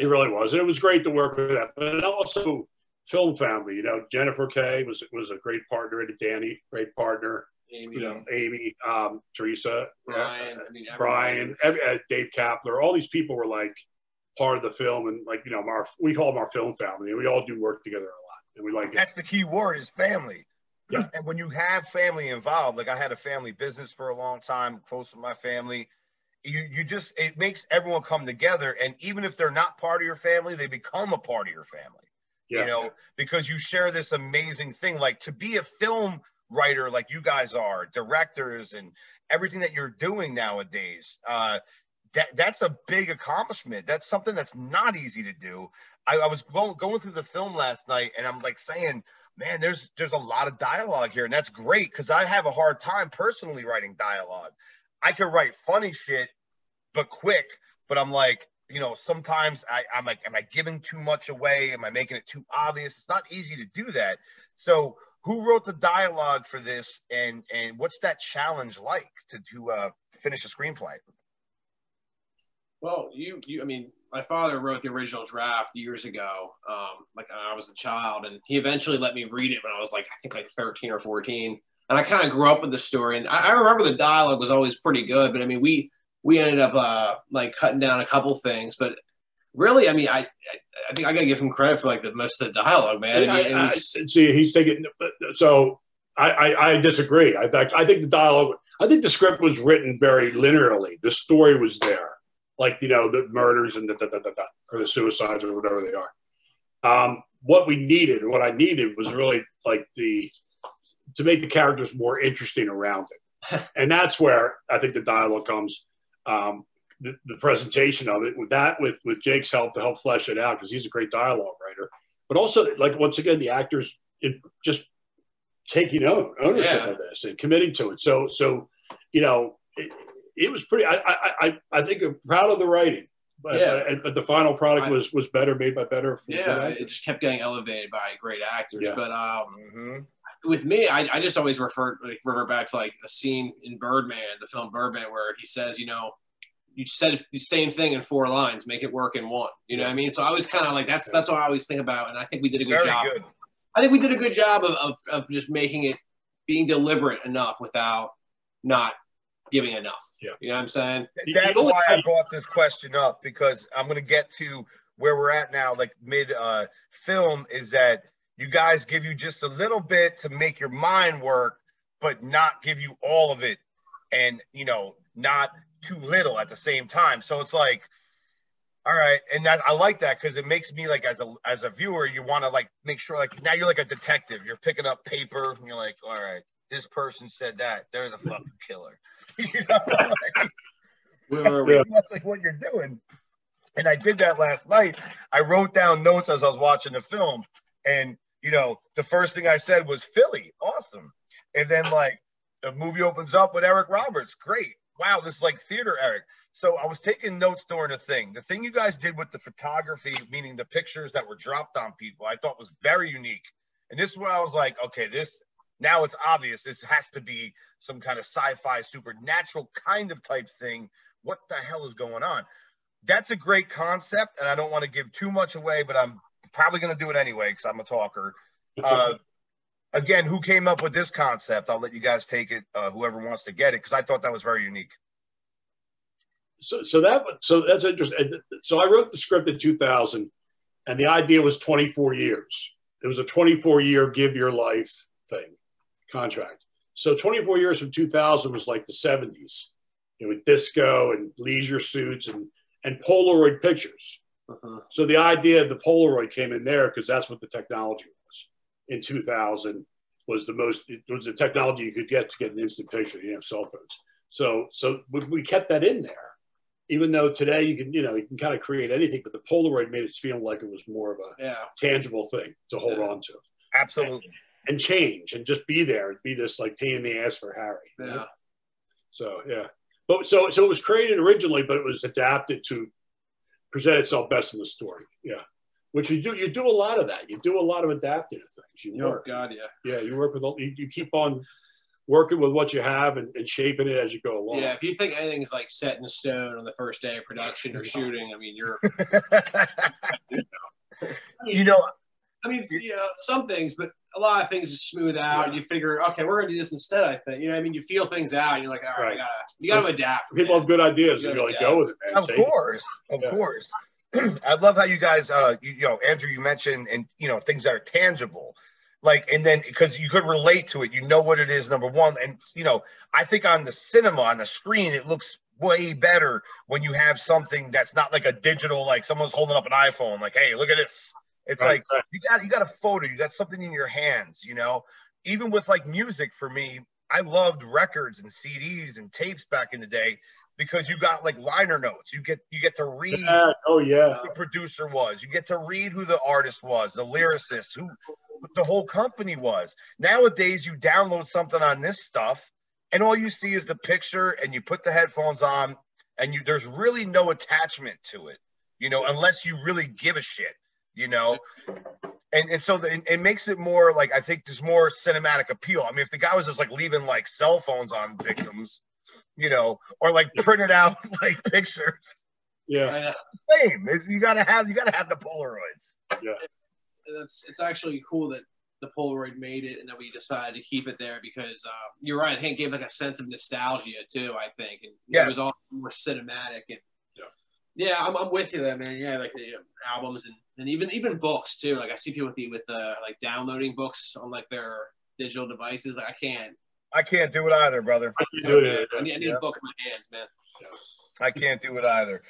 It really was, and it was great to work with that. But also, film family. You know, Jennifer Kay was was a great partner, and Danny, great partner. Amy, you know, Amy, um, Teresa, Brian, uh, I mean, Brian, every, uh, Dave Kapler, all these people were like part of the film, and like you know, our we call them our film family, and we all do work together a lot, and we like That's it. the key word is family. Yeah. And when you have family involved, like I had a family business for a long time, close to my family. You, you just it makes everyone come together and even if they're not part of your family they become a part of your family yeah. you know because you share this amazing thing like to be a film writer like you guys are, directors, and everything that you're doing nowadays. Uh, that that's a big accomplishment. That's something that's not easy to do. I, I was going going through the film last night, and I'm like saying, man, there's there's a lot of dialogue here, and that's great because I have a hard time personally writing dialogue. I can write funny shit, but quick. But I'm like, you know, sometimes I, I'm like, am I giving too much away? Am I making it too obvious? It's not easy to do that. So who wrote the dialogue for this and and what's that challenge like to to uh, finish a screenplay? Well you you i mean my father wrote the original draft years ago um, like i was a child and he eventually let me read it when i was like i think like 13 or 14 and i kind of grew up with the story and I, I, remember the dialogue was always pretty good but i mean we we ended up uh, like cutting down a couple things. But really, I mean, I, I think I got to give him credit for like the most of the dialogue, man. I, mean, I, was... see, he's thinking. So I, I, I disagree. I, I think the dialogue. I think the script was written very linearly. The story was there, like you know the murders and the, the, the, the or the suicides or whatever they are. Um, what we needed, what I needed, was really like the to make the characters more interesting around it, and that's where I think the dialogue comes. Um, the, the presentation of it with that with with Jake's help to help flesh it out because he's a great dialogue writer. But also, like once again, the actors it just taking own, ownership Yeah. of this and committing to it. So, so you know, it, it was pretty. I, I, I, I think I'm proud of the writing, but Yeah. but, but the final product I- was was better, made by better. Yeah, it just kept getting elevated by great actors. Yeah. But um, Mhm. with me, I, I just always refer like revert back to like a scene in Birdman, the film Birdman, where he says, you know, you said the same thing in four lines, make it work in one. You know what I mean? So I was kind of like that's that's what I always think about, and I think we did a good Very job. good. I think we did a good job of, of, of just making it being deliberate enough without not giving enough. Yeah. You know what I'm saying? That's the only why I brought this question up because I'm going to get to where we're at now, like mid uh, film, is that you guys give you just a little bit to make your mind work, but not give you all of it, and you know, not too little at the same time. So it's like, all right, and that, I like that because it makes me like as a as a viewer, you want to like make sure like now you're like a detective. You're picking up paper, and you're like, all right, this person said that, they're the fucking killer. you know, like, Where Yeah. that's like what you're doing. And I did that last night. I wrote down notes as I was watching the film. And, you know, the first thing I said was Philly, awesome. And then, like, the movie opens up with Eric Roberts. Great. Wow, this is like theater, Eric. So I was taking notes during the thing. The thing you guys did with the photography, meaning the pictures that were dropped on people, I thought was very unique. And this is where I was like, okay, this now it's obvious this has to be some kind of sci-fi supernatural kind of type thing. What the hell is going on? That's a great concept, and I don't want to give too much away, but I'm probably going to do it anyway because I'm a talker. Uh, again, who came up with this concept? I'll let you guys take it, uh, whoever wants to get it, because I thought that was very unique. so so that so that's interesting. So I wrote the script in 2000, and the idea was 24 years. It was a 24 year give your life thing contract. So 24 years from 2000 was like the 70s, you know, with disco and leisure suits and and Polaroid pictures. Uh-huh. So the idea of the Polaroid came in there because that's what the technology was in 2000 was the most it was the technology you could get to get an instant picture. You didn't have cell phones. So so we- we kept that in there, even though today you can you know you can kind of create anything, but the Polaroid made it feel like it was more of a Yeah. tangible thing to hold Yeah. on to Absolutely. and change and just be there and be this like pain in the ass for Harry. you know? Yeah. So yeah, but so so it was created originally, but it was adapted to present itself best in the story. Yeah, which you do you do a lot of that. You do a lot of adapting of things. You Oh work, God, yeah. yeah, you work with you, you keep on working with what you have and, and shaping it as you go along. Yeah, if you think anything is like set in stone on the first day of production or shooting, I mean, you're. you know, I mean, you know, some things, but a lot of things is smooth out. Yeah. You figure, okay, we're gonna do this instead. I think, you know, I mean, you feel things out, and you're like, all right, Right. you gotta, you gotta adapt. People man. have good ideas You and you're gotta like, go with it, man. of Take it. course, of Yeah. course. I love how you guys, uh, you, you know, Andrew, you mentioned and you know things that are tangible, like, and then because you could relate to it, you know what it is. Number one, and you know, I think on the cinema on the screen, it looks way better when you have something that's not like a digital, like someone's holding up an iPhone, like, hey, look at this. It's Right, like right. you got you got a photo, you got something in your hands, you know. Even with like music, for me, I loved records and CDs and tapes back in the day because you got like liner notes. You get you get to read Yeah. Oh yeah. who the producer was. You get to read who the artist was, the lyricist, who the whole company was. Nowadays, you download something on this stuff, and all you see is the picture, and you put the headphones on, and you there's really no attachment to it, you know, unless you really give a shit, you know. And, and so the, it, it makes it more like I think there's more cinematic appeal. I mean, if the guy was just like leaving like cell phones on victims, you know, or like printed out like pictures, Yeah. I same. It's- You gotta have you gotta have the Polaroids. And it's it's actually cool that the Polaroid made it and that we decided to keep it there because uh, you're right. I think it gave like a sense of nostalgia too. I think and Yes. it was all more cinematic and Yeah. yeah, I'm, I'm with you there, man. Yeah, like the um, albums and, and even even books too. Like I see people with the with the like downloading books on like their digital devices. Like, I can't. I can't do it either, brother. I can't do it. I need, I need Yeah. a book in my hands, man. I can't do it either.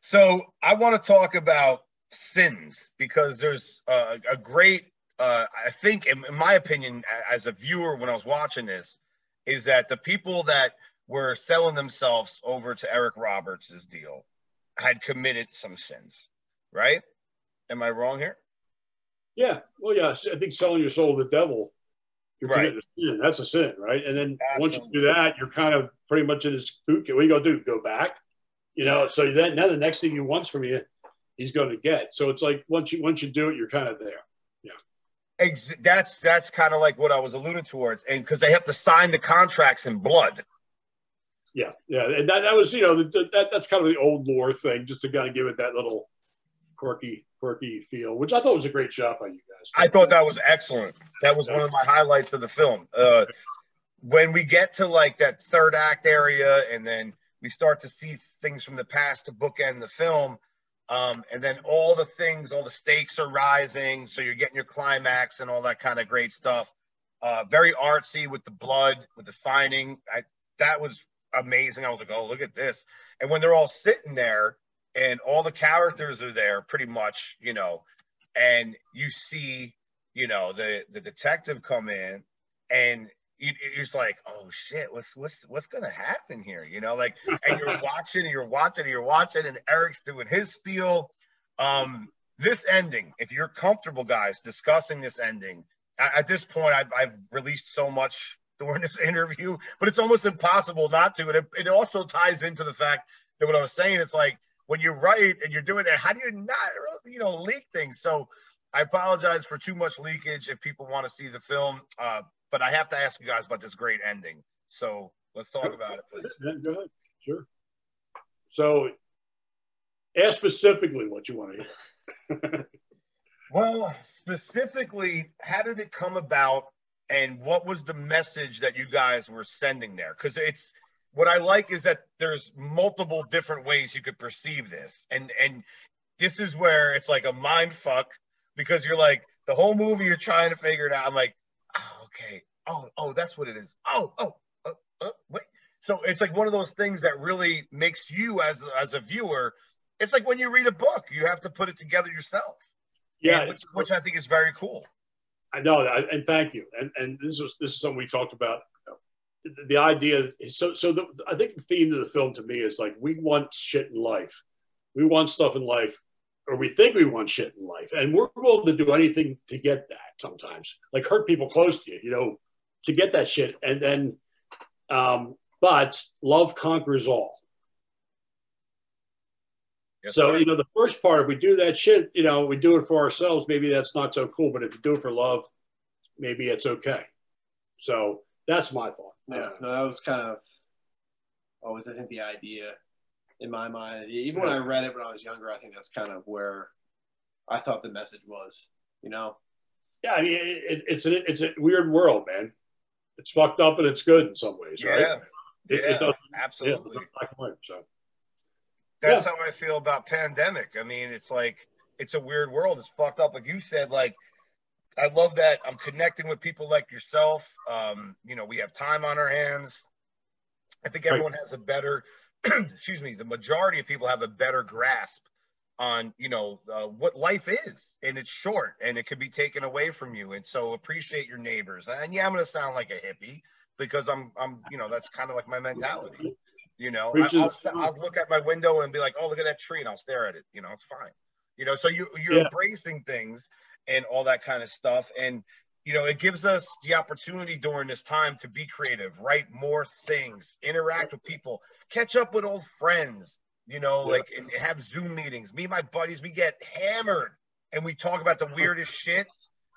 So I want to talk about sins because there's uh, a great, uh, I think, in, in my opinion, as a viewer when I was watching this, is that the people that were selling themselves over to Eric Roberts' deal had committed some sins, right? Am I wrong here? Yeah. Well, yeah. I think selling your soul to the devil You're Right. committing a sin. That's a sin, right? And then once you do that, you're kind of pretty much in his boot camp. What are you gonna do? Go back? You know. So then, now the next thing he wants from you, he's going to get. So it's like once you once you do it, you're kind of there. Ex- that's that's kind of like what I was alluding towards, and because they have to sign the contracts in blood. Yeah, yeah. And that, that was you know the, that that's kind of the old lore thing, just to kind of give it that little quirky quirky feel, which I thought was a great shot by you. I thought that was excellent. That was one of my highlights of the film. Uh, when we get to like that third act area, and then we start to see things from the past to bookend the film, um, and then all the things, all the stakes are rising, so you're getting your climax and all that kind of great stuff. Uh, very artsy with the blood, with the signing. I, that was amazing. I was like, oh, look at this. And when they're all sitting there, and all the characters are there, pretty much, you know, and you see, you know, the the detective come in, and you, it's like, oh shit, what's what's what's gonna happen here? You know, like, and you're watching, and you're watching, and you're watching, and Eric's doing his spiel. Um, this ending, if you're comfortable, guys, discussing this ending, at, at this point, I've I've released so much during this interview, but it's almost impossible not to. And it, it also ties into the fact that what I was saying, it's like when you write and you're doing that, how do you not, you know, leak things? So I apologize for too much leakage if people want to see the film, uh, but I have to ask you guys about this great ending. So let's talk about it, please. Go ahead. Sure. So, ask specifically what you want to hear. Well, specifically, how did it come about and what was the message that you guys were sending there? Because it's what I like is that there's multiple different ways you could perceive this. And and this is where it's like a mind fuck because you're like the whole movie you're trying to figure it out. I'm like, oh, okay. Oh, oh, that's what it is. Oh, oh, oh, oh wait. So it's like one of those things that really makes you as as a viewer. It's like when you read a book, you have to put it together yourself. Yeah, which, which I think is very cool. I know that, and thank you. And and this was this is something we talked about. The, the idea. So so the, I think the theme of the film to me is like we want shit in life. We want stuff in life, or we think we want shit in life, and we're willing to do anything to get that. Sometimes, like hurt people close to you, you know, to get that shit, and then, um, but love conquers all. Yes, so you know the first part, if we do that shit, you know, we do it for ourselves. Maybe that's not so cool, but if you do it for love, maybe it's okay. So that's my thought. Yeah, no, that was kind of always I think the idea in my mind. Even when I read it when I was younger, I think that's kind of where I thought the message was. You know, Yeah, I mean, it, it, it's a it's a weird world, man. It's fucked up and it's good in some ways, right? Yeah, It, yeah, it doesn't, yeah, absolutely. it's black and white, so That's how I feel about pandemic. I mean, it's like it's a weird world. It's fucked up. Like you said, like I love that I'm connecting with people like yourself. Um, you know, we have time on our hands. I think Right. everyone has a better, excuse me, the majority of people have a better grasp on, you know, uh, what life is, and it's short, and it could be taken away from you. And so appreciate your neighbors. And yeah, I'm gonna sound like a hippie because I'm, I'm, you know, that's kind of like my mentality. You know, I, I'll, st- I'll look at my window and be like, "Oh, look at that tree," and I'll stare at it. You know, it's fine. You know, so you you're Yeah. embracing things and all that kind of stuff, and you know, it gives us the opportunity during this time to be creative, write more things, interact with people, catch up with old friends. You know, Yeah. like and have Zoom meetings. Me and my buddies, we get hammered and we talk about the weirdest shit.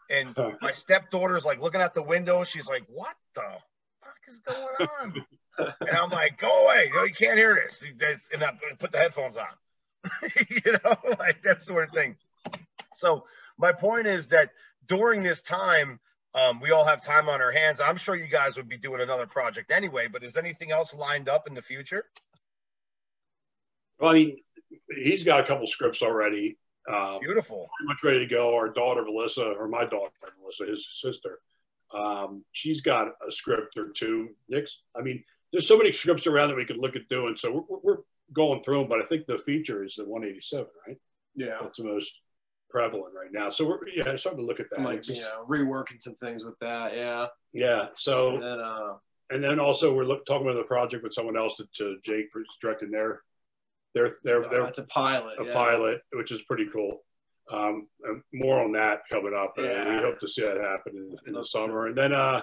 And my stepdaughter's like looking out the window. She's like, "What the fuck is going on?" and I'm like, "Go away! You, know, you can't hear this." And I put the headphones on. you know, like that sort of thing. So my point is that during this time, um, we all have time on our hands. I'm sure you guys would be doing another project anyway. But is anything else lined up in the future? well, I mean, he's got a couple scripts already. Um, Beautiful. pretty much ready to go. Our daughter Melissa, or my daughter Melissa, his sister, um, she's got a script or two. Nick's, I mean, there's so many scripts around that we could look at doing. So we're, we're going through them, but I think the feature is the 187, right? yeah, That's the most prevalent right now. So we're yeah, starting to look at that. like just- you know, reworking some things with that. Yeah, yeah. So and then uh, and then also we're look, talking about the project with someone else to, uh, Jake is directing their their their their it's a pilot. a yeah. pilot, which is pretty cool. Um, more on that coming up. Yeah. And we hope to see that happen in, in the summer. And then, uh,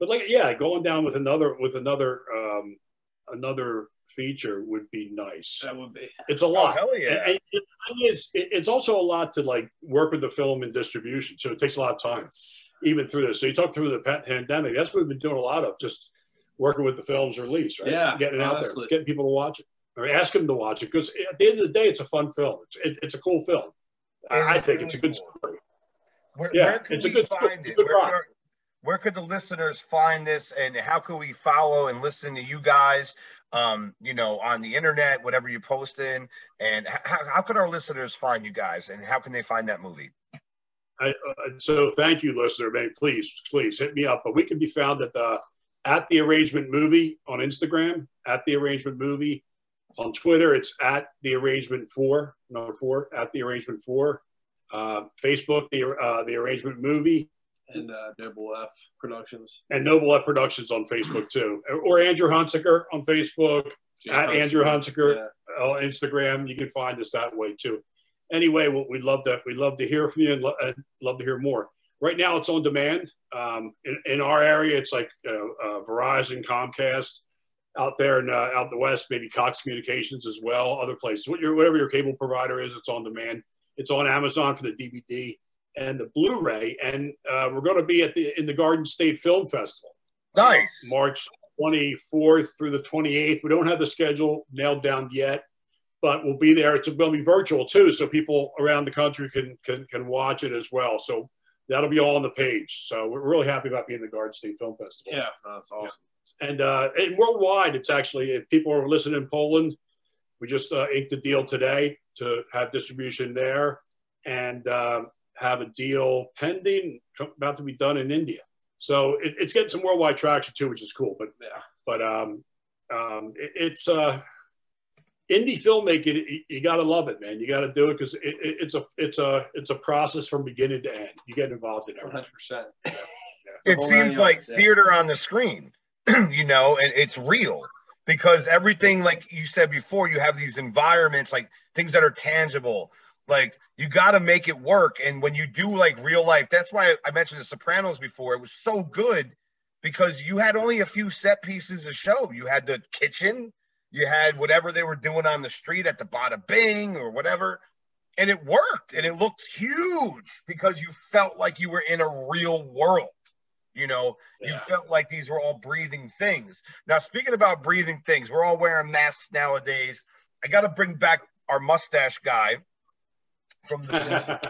but like, yeah, going down with another, with another, um, another feature would be nice. That would be. It's a oh, lot. Oh, hell yeah. And, and it's, it's also a lot to like work with the film and distribution. So it takes a lot of time, even through this. So you talk through the pandemic. That's what we've been doing a lot of, just working with the film's release, right? Yeah, getting it honestly. out there, getting people to watch it, or ask them to watch it. Because at the end of the day, it's a fun film. It's it, it's a cool film. I, I, think it's a good story. Where, yeah, where it's a good find it? Good where, where, could the listeners find this, and how can we follow and listen to you guys? Um, you know, on the internet, whatever you post in, and how, how could our listeners find you guys, and how can they find that movie? I, uh, so thank you, listener. Man, please, please hit me up. But we can be found at the at the arrangement movie on Instagram, at the arrangement movie on Twitter. It's at the arrangement four, number four, at the arrangement four. Uh, Facebook, the uh, the arrangement movie, and uh, Noble F Productions, and Noble F Productions on Facebook too, or Andrew Hunsicker on Facebook, Jay at Hunsicker. Andrew Hunsicker yeah. on Instagram. You can find us that way too. Anyway, we'd love to we'd love to hear from you and, lo- and love to hear more. Right now, it's on demand. Um, in, in, our area, it's like uh, uh, Verizon, Comcast. Out there in uh, out the west, maybe Cox Communications as well. Other places, what your, whatever your cable provider is, it's on demand. It's on Amazon for the DVD and the Blu-ray, and uh, we're going to be at the in the Garden State Film Festival. Nice. March 24th through the 28th. We don't have the schedule nailed down yet, but we'll be there. It's going to be virtual too, so people around the country can can, can watch it as well. So that'll be all on the page. So we're really happy about being the Garden State Film Festival. Yeah, that's awesome. Yeah. And, uh, and worldwide, it's actually, if people are listening in Poland, we just uh, inked a deal today to have distribution there and uh, have a deal pending, about to be done in India. So it, it's getting some worldwide traction too, which is cool. But yeah, but um, um, it, it's uh, indie filmmaking, you, got to love it, man. You got to do it because it, it, it's a it's a it's a process from beginning to end. You get involved in everything. 100. percent It seems like theater on the screen, you know, and it's real because everything, like you said before, you have these environments, like things that are tangible. Like you got to make it work, and when you do like real life, that's why I mentioned The Sopranos before. It was so good because you had only a few set pieces to show. You had the kitchen you had whatever they were doing on the street at the bada bing or whatever. And it worked and it looked huge because you felt like you were in a real world. You know, yeah. you felt like these were all breathing things. Now, speaking about breathing things, we're all wearing masks nowadays. I got to bring back our mustache guy from the.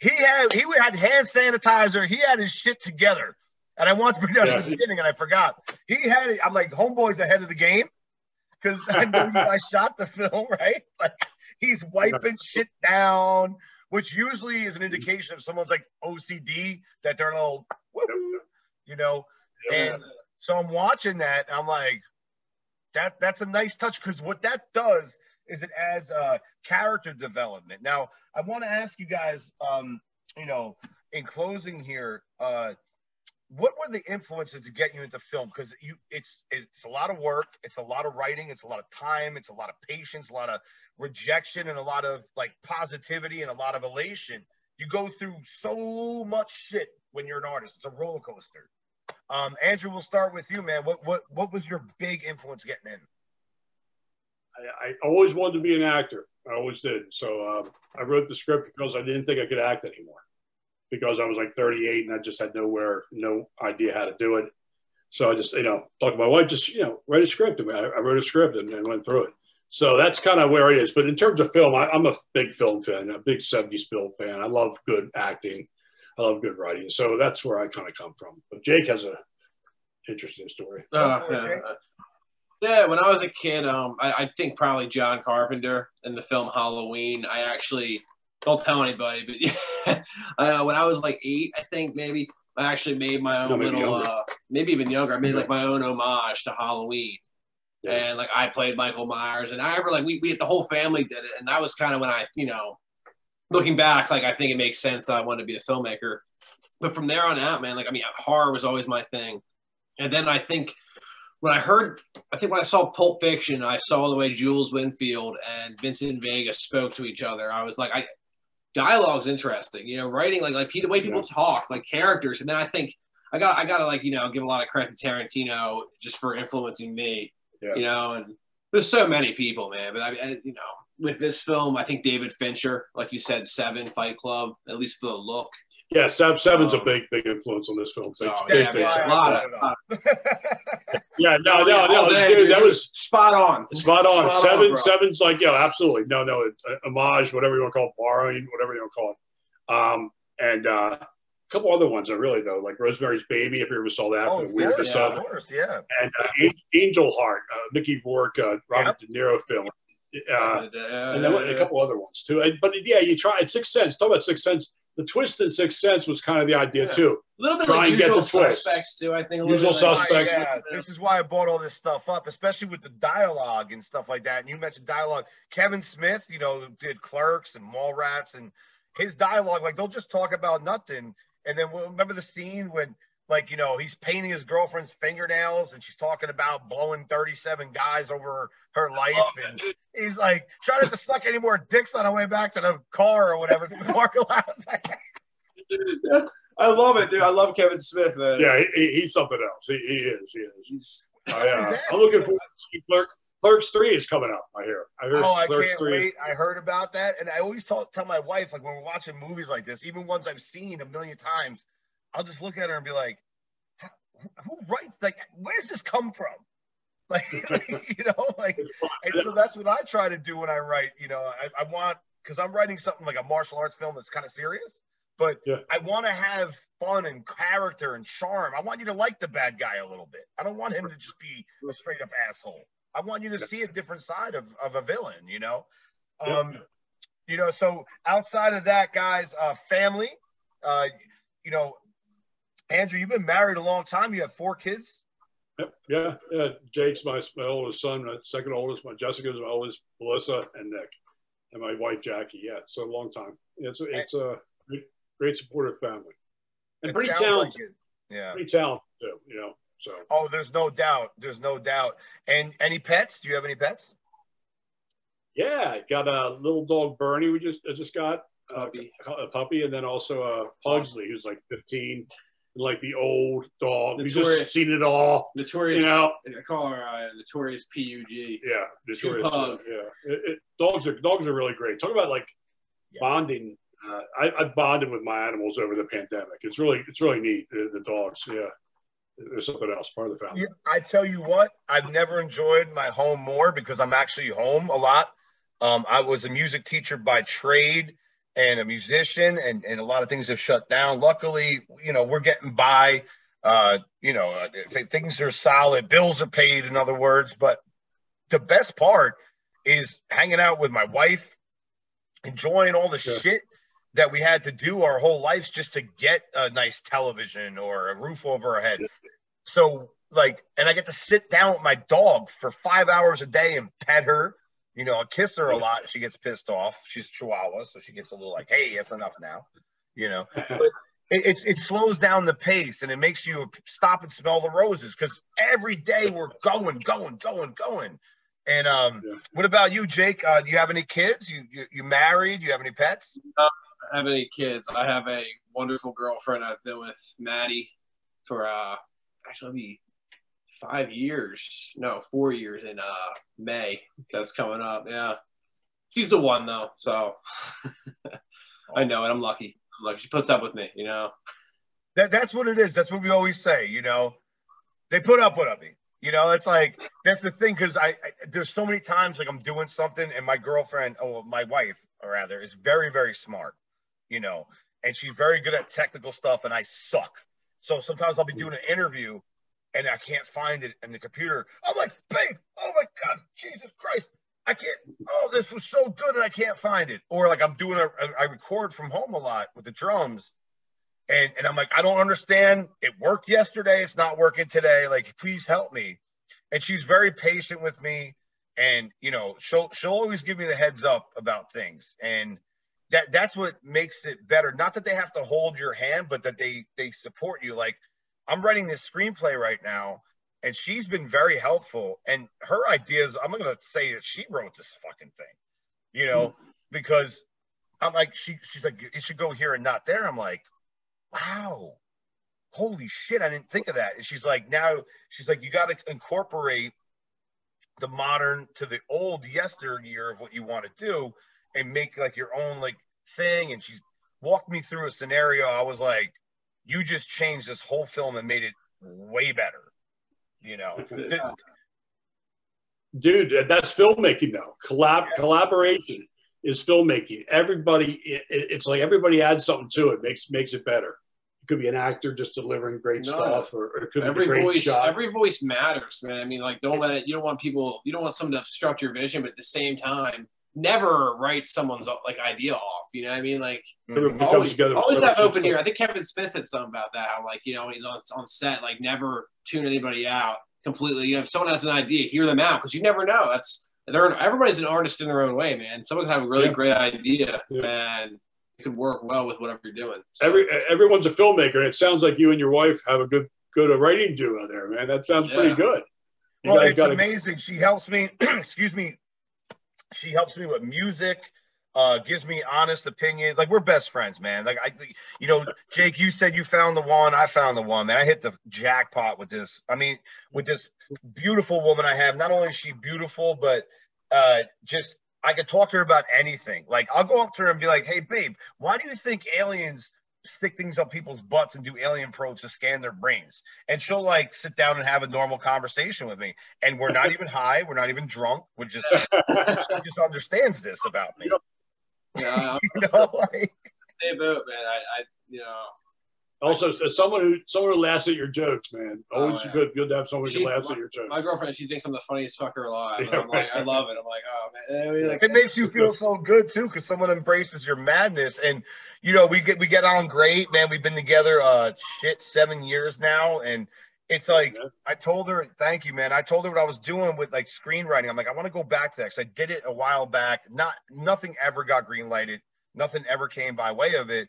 he had he had hand sanitizer. He had his shit together, and I want to bring that yeah. at the beginning, and I forgot. He had. it. I'm like, homeboy's ahead of the game because I know you guys shot the film, right? Like he's wiping shit down, which usually is an indication of someone's like OCD that they're a little, you know. And so I'm watching that. I'm like, that that's a nice touch because what that does is it adds uh, character development. Now I want to ask you guys, um, you know, in closing here, uh, what were the influences to get you into film? Because you, it's it's a lot of work, it's a lot of writing, it's a lot of time, it's a lot of patience, a lot of rejection, and a lot of like positivity and a lot of elation. You go through so much shit when you're an artist. It's a roller coaster. Um, Andrew, we'll start with you, man. What what what was your big influence getting in? I, I always wanted to be an actor. I always did. So um, I wrote the script because I didn't think I could act anymore because I was like 38 and I just had nowhere, no idea how to do it. So I just, you know, talked to my wife, just, you know, write a script. I, I, I wrote a script and, and, went through it. So that's kind of where it is. But in terms of film, I, am a big film fan, a big 70s film fan. I love good acting. I love good writing. So that's where I kind of come from. But Jake has a interesting story. Uh, yeah. Yeah, when I was a kid, um, I, I think probably John Carpenter in the film Halloween. I actually don't tell anybody, but uh, when I was like eight, I think maybe I actually made my own no, little, uh, maybe even younger. I made like my own homage to Halloween. Yeah. And like I played Michael Myers, and I remember like we, we the whole family did it, and that was kind of when I, you know, looking back, like I think it makes sense that I wanted to be a filmmaker. But from there on out, man, like I mean, horror was always my thing. And then I think when I heard, I think when I saw Pulp Fiction, I saw the way Jules Winfield and Vincent Vega spoke to each other. I was like, I dialogue's interesting. You know, writing like like the way people Yeah. talk, like characters, and then I think I got I gotta like you know give a lot of credit to Tarantino just for influencing me. Yeah. You know, and there's so many people, man. But I, I you know with this film, I think David Fincher, like you said, Seven, Fight Club, at least for the look. Yeah, Seven, Seven's a Um, big, big influence on this film. Big, So, big, yeah, big yeah, fan. a lot of- yeah, no, no, no, day, dude, that was spot on. spot on. Spot Seven, bro. Seven's like, yeah, absolutely. No, no, uh, homage, whatever you want to call it, borrowing, whatever you want to call it. Um, and uh, a couple other ones are really though, like Rosemary's Baby, if you ever saw that, oh, for of the weird course, sub, of course, yeah. and uh, Angel Heart, uh, Mickey Rourke, uh, Robert De Niro film. Uh, and then a couple other ones too. But yeah, you try at Sixth Sense. Talk about Sixth Sense. The twist in Sixth Sense was kind of the idea Yeah. too. A little bit Try like and get usual the twist. suspects too. I think a Usual little bit like- Suspects. Yeah, this is why I brought all this stuff up, especially with the dialogue and stuff like that. And you mentioned dialogue. Kevin Smith, you know, did Clerks and Mallrats, and his dialogue, like they'll just talk about nothing. And then well, remember the scene when, like, you know, he's painting his girlfriend's fingernails, and she's talking about blowing thirty-seven guys over her life, and he's like, try not to suck any more dicks on our way back to the car or whatever. to the parking lot. I love it, dude. I love Kevin Smith, man. Yeah, he, he- he's something else. He, he is. He is. He's, I, uh, i'm looking forward to see Clerk. Clerks three is coming up. I hear. I hear. Oh, I Clerks can't three. wait. I heard about that. And I always tell, tell my wife, like when we're watching movies like this, even ones I've seen a million times, I'll just look at her and be like, who, writes, like, where does this come from? Like, you know, like, and so that's what I try to do when I write. You know, I, I want, because I'm writing something like a martial arts film that's kind of serious, but Yeah. I want to have fun and character and charm. I want you to like the bad guy a little bit. I don't want him to just be a straight up asshole. I want you to see a different side of, of a villain, you know? Yeah. Um, you know, so outside of that, guys, uh, family, uh, you know, Andrew, you've been married a long time. You have four kids. Yep, Yeah, yeah. Jake's my, my oldest son. My second oldest. My Jessica's my oldest. Melissa and Nick, and my wife Jackie. Yeah, so a long time. It's a, it's a great, great supportive family, and It pretty sounds like talented. Yeah. Pretty talented too. You know. So Oh, there's no doubt. There's no doubt. And any pets? Do you have any pets? yeah, got a little dog Bernie. We just I just got uh, Puppy. a puppy, and then also a Pugsley who's like 15, like the old dog. We Notorious. just seen it all. notorious. You know. I call her uh, notorious PUG. Yeah, True Detroit. pug. Yeah, it, it, dogs are dogs are really great. Talk about like Yeah. bonding. Uh, I, I bonded with my animals over the pandemic. It's really it's really neat. The, the dogs. Yeah, there's something else part of the family. Yeah, I tell you what, I've never enjoyed my home more because I'm actually home a lot. Um, I was a music teacher by trade and a musician, and, and a lot of things have shut down. Luckily, you know, we're getting by. Uh, you know, uh, things are solid, bills are paid, in other words. But the best part is hanging out with my wife, enjoying all the Yeah. shit that we had to do our whole lives just to get a nice television or a roof over our head. So like, and I get to sit down with my dog for five hours a day and pet her. You know, I kiss her a lot. She gets pissed off. She's Chihuahua, so she gets a little like, "Hey, it's enough now." You know, but it, it's it slows down the pace and it makes you stop and smell the roses because every day we're going, going, going, going. And um, Yeah. what about you, Jake? Uh, do you have any kids? You, you you married? Do you have any pets? I have any kids. I have a wonderful girlfriend. I've been with Maddie for uh actually five years. No, four years in uh May. That's coming up. Yeah. She's the one though, so I know it. I'm lucky. I'm lucky. She puts up with me, you know. That that's what it is. That's what we always say. You know, they put up with me. You know, it's like that's the thing because I, I there's so many times like I'm doing something and my girlfriend, oh my wife, or rather, is very very smart. You know, and she's very good at technical stuff, and I suck. So sometimes I'll be doing an interview and I can't find it in the computer. I'm like, babe, oh my god, Jesus Christ, I can't. Oh, this was so good, and I can't find it. Or like I'm doing a, I record from home a lot with the drums and and I'm like, I don't understand. It worked yesterday. It's not working today. Like, please help me. And she's very patient with me, and you know, she'll she'll always give me the heads up about things, and that that's what makes it better. Not that they have to hold your hand, but that they they support you. Like, I'm writing this screenplay right now, and she's been very helpful. And her ideas, I'm gonna say that she wrote this fucking thing, you know, because I'm like, she she's like, it should go here and not there. I'm like, wow, holy shit, I didn't think of that. And she's like, now she's like, you got to incorporate the modern to the old yesteryear of what you want to do and make like your own like thing. And she's walked me through a scenario. I was like, you just changed this whole film and made it way better. You know, dude, that's filmmaking though. Collab yeah. collaboration is filmmaking. Everybody, it, it's like everybody adds something to it, makes makes it better. It could be an actor just delivering great no, stuff, or, or, it could every be a great voice. Shot. Every voice matters, man. I mean, like, don't let it, you don't want people, you don't want someone to obstruct your vision, but at the same time, never write someone's like idea off. You know what I mean? Like, always, always have open ear. I think Kevin Smith said something about that. How like you know when he's on on set, like never tune anybody out completely. You know, if someone has an idea, hear them out because you never know. That's they're everybody's an artist in their own way, man. Someone can have a really yeah. great idea, yeah. and it could work well with whatever you're doing. So. Every everyone's a filmmaker, and it sounds like you and your wife have a good good a writing duo there, man. That sounds yeah. pretty good. You well, it's amazing. She helps me. excuse me. She helps me with music. Uh, gives me honest opinion. Like we're best friends, man. Like I, you know, Jake, you said you found the one. I found the one, man. I hit the jackpot with this. I mean, with this beautiful woman I have. Not only is she beautiful, but uh, just I could talk to her about anything. Like I'll go up to her and be like, "Hey, babe, why do you think aliens stick things up people's butts and do alien probes to scan their brains?" And she'll like sit down and have a normal conversation with me. And we're not even high. We're not even drunk. We're just she just understands this about me. Yeah, you know, like, they vote, man. I, I, you know, also, someone who someone who laughs at your jokes, man, always oh, yeah. good good to have someone she, who laughs my, at your jokes. My girlfriend, she thinks I'm the funniest fucker alive. Yeah, I'm right. like, I love it. I'm like, oh man, I mean, like, it makes you feel so good too, because someone embraces your madness, and you know, we get we get on great, man. We've been together, uh, shit, seven years now, and it's like yeah. I told her, thank you, man. I told her what I was doing with like screenwriting. I'm like, I want to go back to that because I did it a while back. Not nothing ever got green lighted. Nothing ever came by way of it,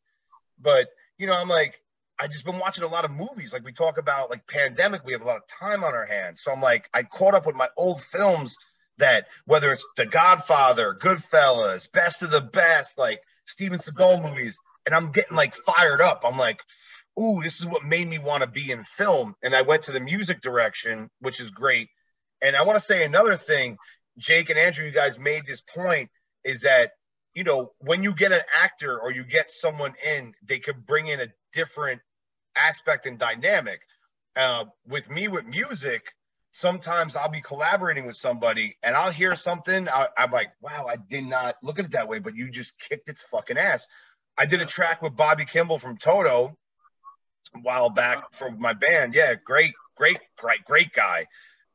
but you know, I'm like I just been watching a lot of movies. Like we talk about like pandemic, we have a lot of time on our hands. So I'm like, I caught up with my old films that whether it's The Godfather, Goodfellas, Best of the Best, like Steven Seagal movies, and I'm getting like fired up. I'm like, ooh, this is what made me want to be in film. And I went to the music direction, which is great. And I want to say another thing, Jake and Andrew, you guys made this point, is that you know, when you get an actor or you get someone in, they could bring in a different aspect and dynamic. Uh, with me, with music, sometimes I'll be collaborating with somebody and I'll hear something. I, am like, wow, I did not look at it that way, but you just kicked its fucking ass. I did a track with Bobby Kimball from Toto a while back for my band. Yeah, great, great, great, great guy,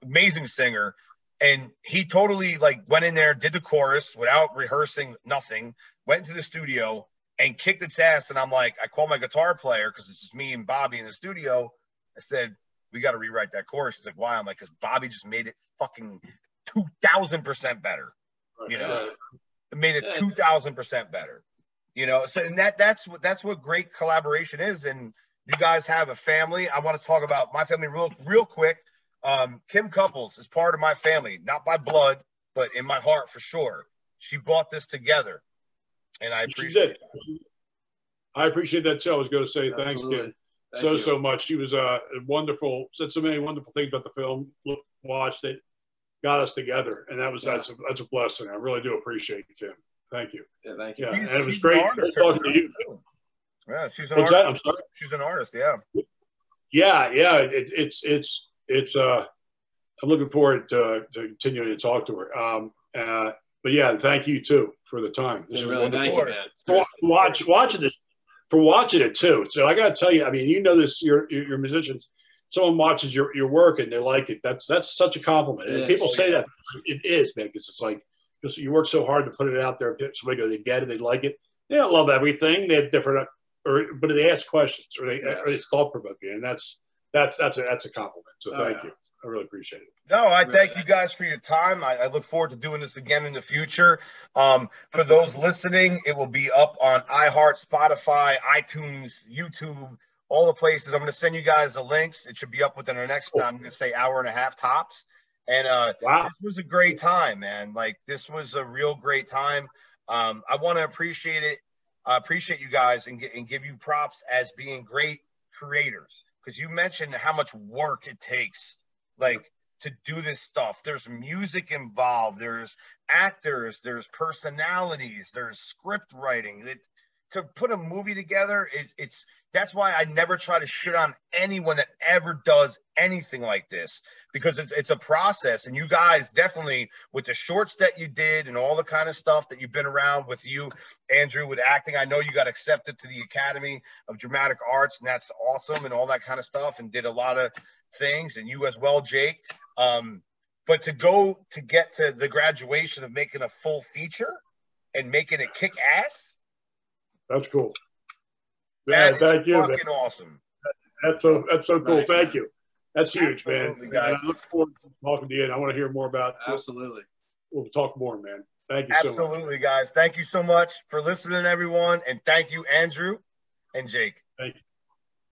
amazing singer and he totally like went in there, did the chorus without rehearsing nothing, went to the studio and kicked its ass. And I'm like, I called my guitar player because this is me and Bobby in the studio. I said, we got to rewrite that chorus. He's like, why? I'm like, because Bobby just made it fucking two thousand percent better. You know, it made it two thousand percent better. You know, so and that that's what that's what great collaboration is. And you guys have a family. I want to talk about my family real real quick. Um, Kim Couples is part of my family, not by blood, but in my heart for sure. She brought this together, and I appreciate it. I appreciate that too. I was going to say thanks, Kim, Thank so you. so much. She was uh, wonderful. Said so many wonderful things about the film. Look, watched it, got us together, and that was yeah. that's a, that's a blessing. I really do appreciate it, Kim. Thank you. Yeah, thank you. Yeah, she's, and it was great talking to you. Yeah, she's an What's artist. That? I'm sorry. She's an artist. Yeah. Yeah, yeah. It, it's it's it's uh, I'm looking forward to, to continuing to talk to her. Um, uh, but yeah, thank you too for the time. This really thank you, man. Watch watching this for watching it too. So I got to tell you, I mean, you know this, you're you're musicians. Someone watches your, your work and they like it. That's that's such a compliment. People say that it is, man, because it's like because you work so hard to put it out there. Somebody go, they get it, they like it. They don't love everything. They have different, uh, or but they ask questions or they yes. or it's thought provoking, and that's that's that's a that's a compliment. So oh, thank yeah. you. I really appreciate it. No, I thank you guys for your time. I, I, look forward to doing this again in the future. Um, for those listening, it will be up on iHeart, Spotify, iTunes, YouTube, all the places. I'm going to send you guys the links. It should be up within the next, cool. I'm going to say hour and a half tops. And uh, wow. this was a great time, man. Like this was a real great time. Um, I want to appreciate it. I appreciate you guys and, and give you props as being great creators because you mentioned how much work it takes, like to do this stuff. There's music involved. There's actors. There's personalities. There's script writing. It, to put a movie together is it's that's why I never try to shit on anyone that ever does anything like this because it's it's a process and you guys definitely with the shorts that you did and all the kind of stuff that you've been around with you Andrew with acting I know you got accepted to the Academy of Dramatic Arts and that's awesome and all that kind of stuff and did a lot of things and you as well Jake um but to go to get to the graduation of making a full feature and making it kick ass that's cool. Yeah, thank you. Fucking man. awesome. That's so that's so cool. Thank you. That's huge, Absolutely, man. Guys. I look forward to talking to you, and I want to hear more about. Absolutely. We'll, we'll talk more, man. Thank you. Absolutely, so guys. Thank you so much for listening, everyone, and thank you, Andrew and Jake. Thank you.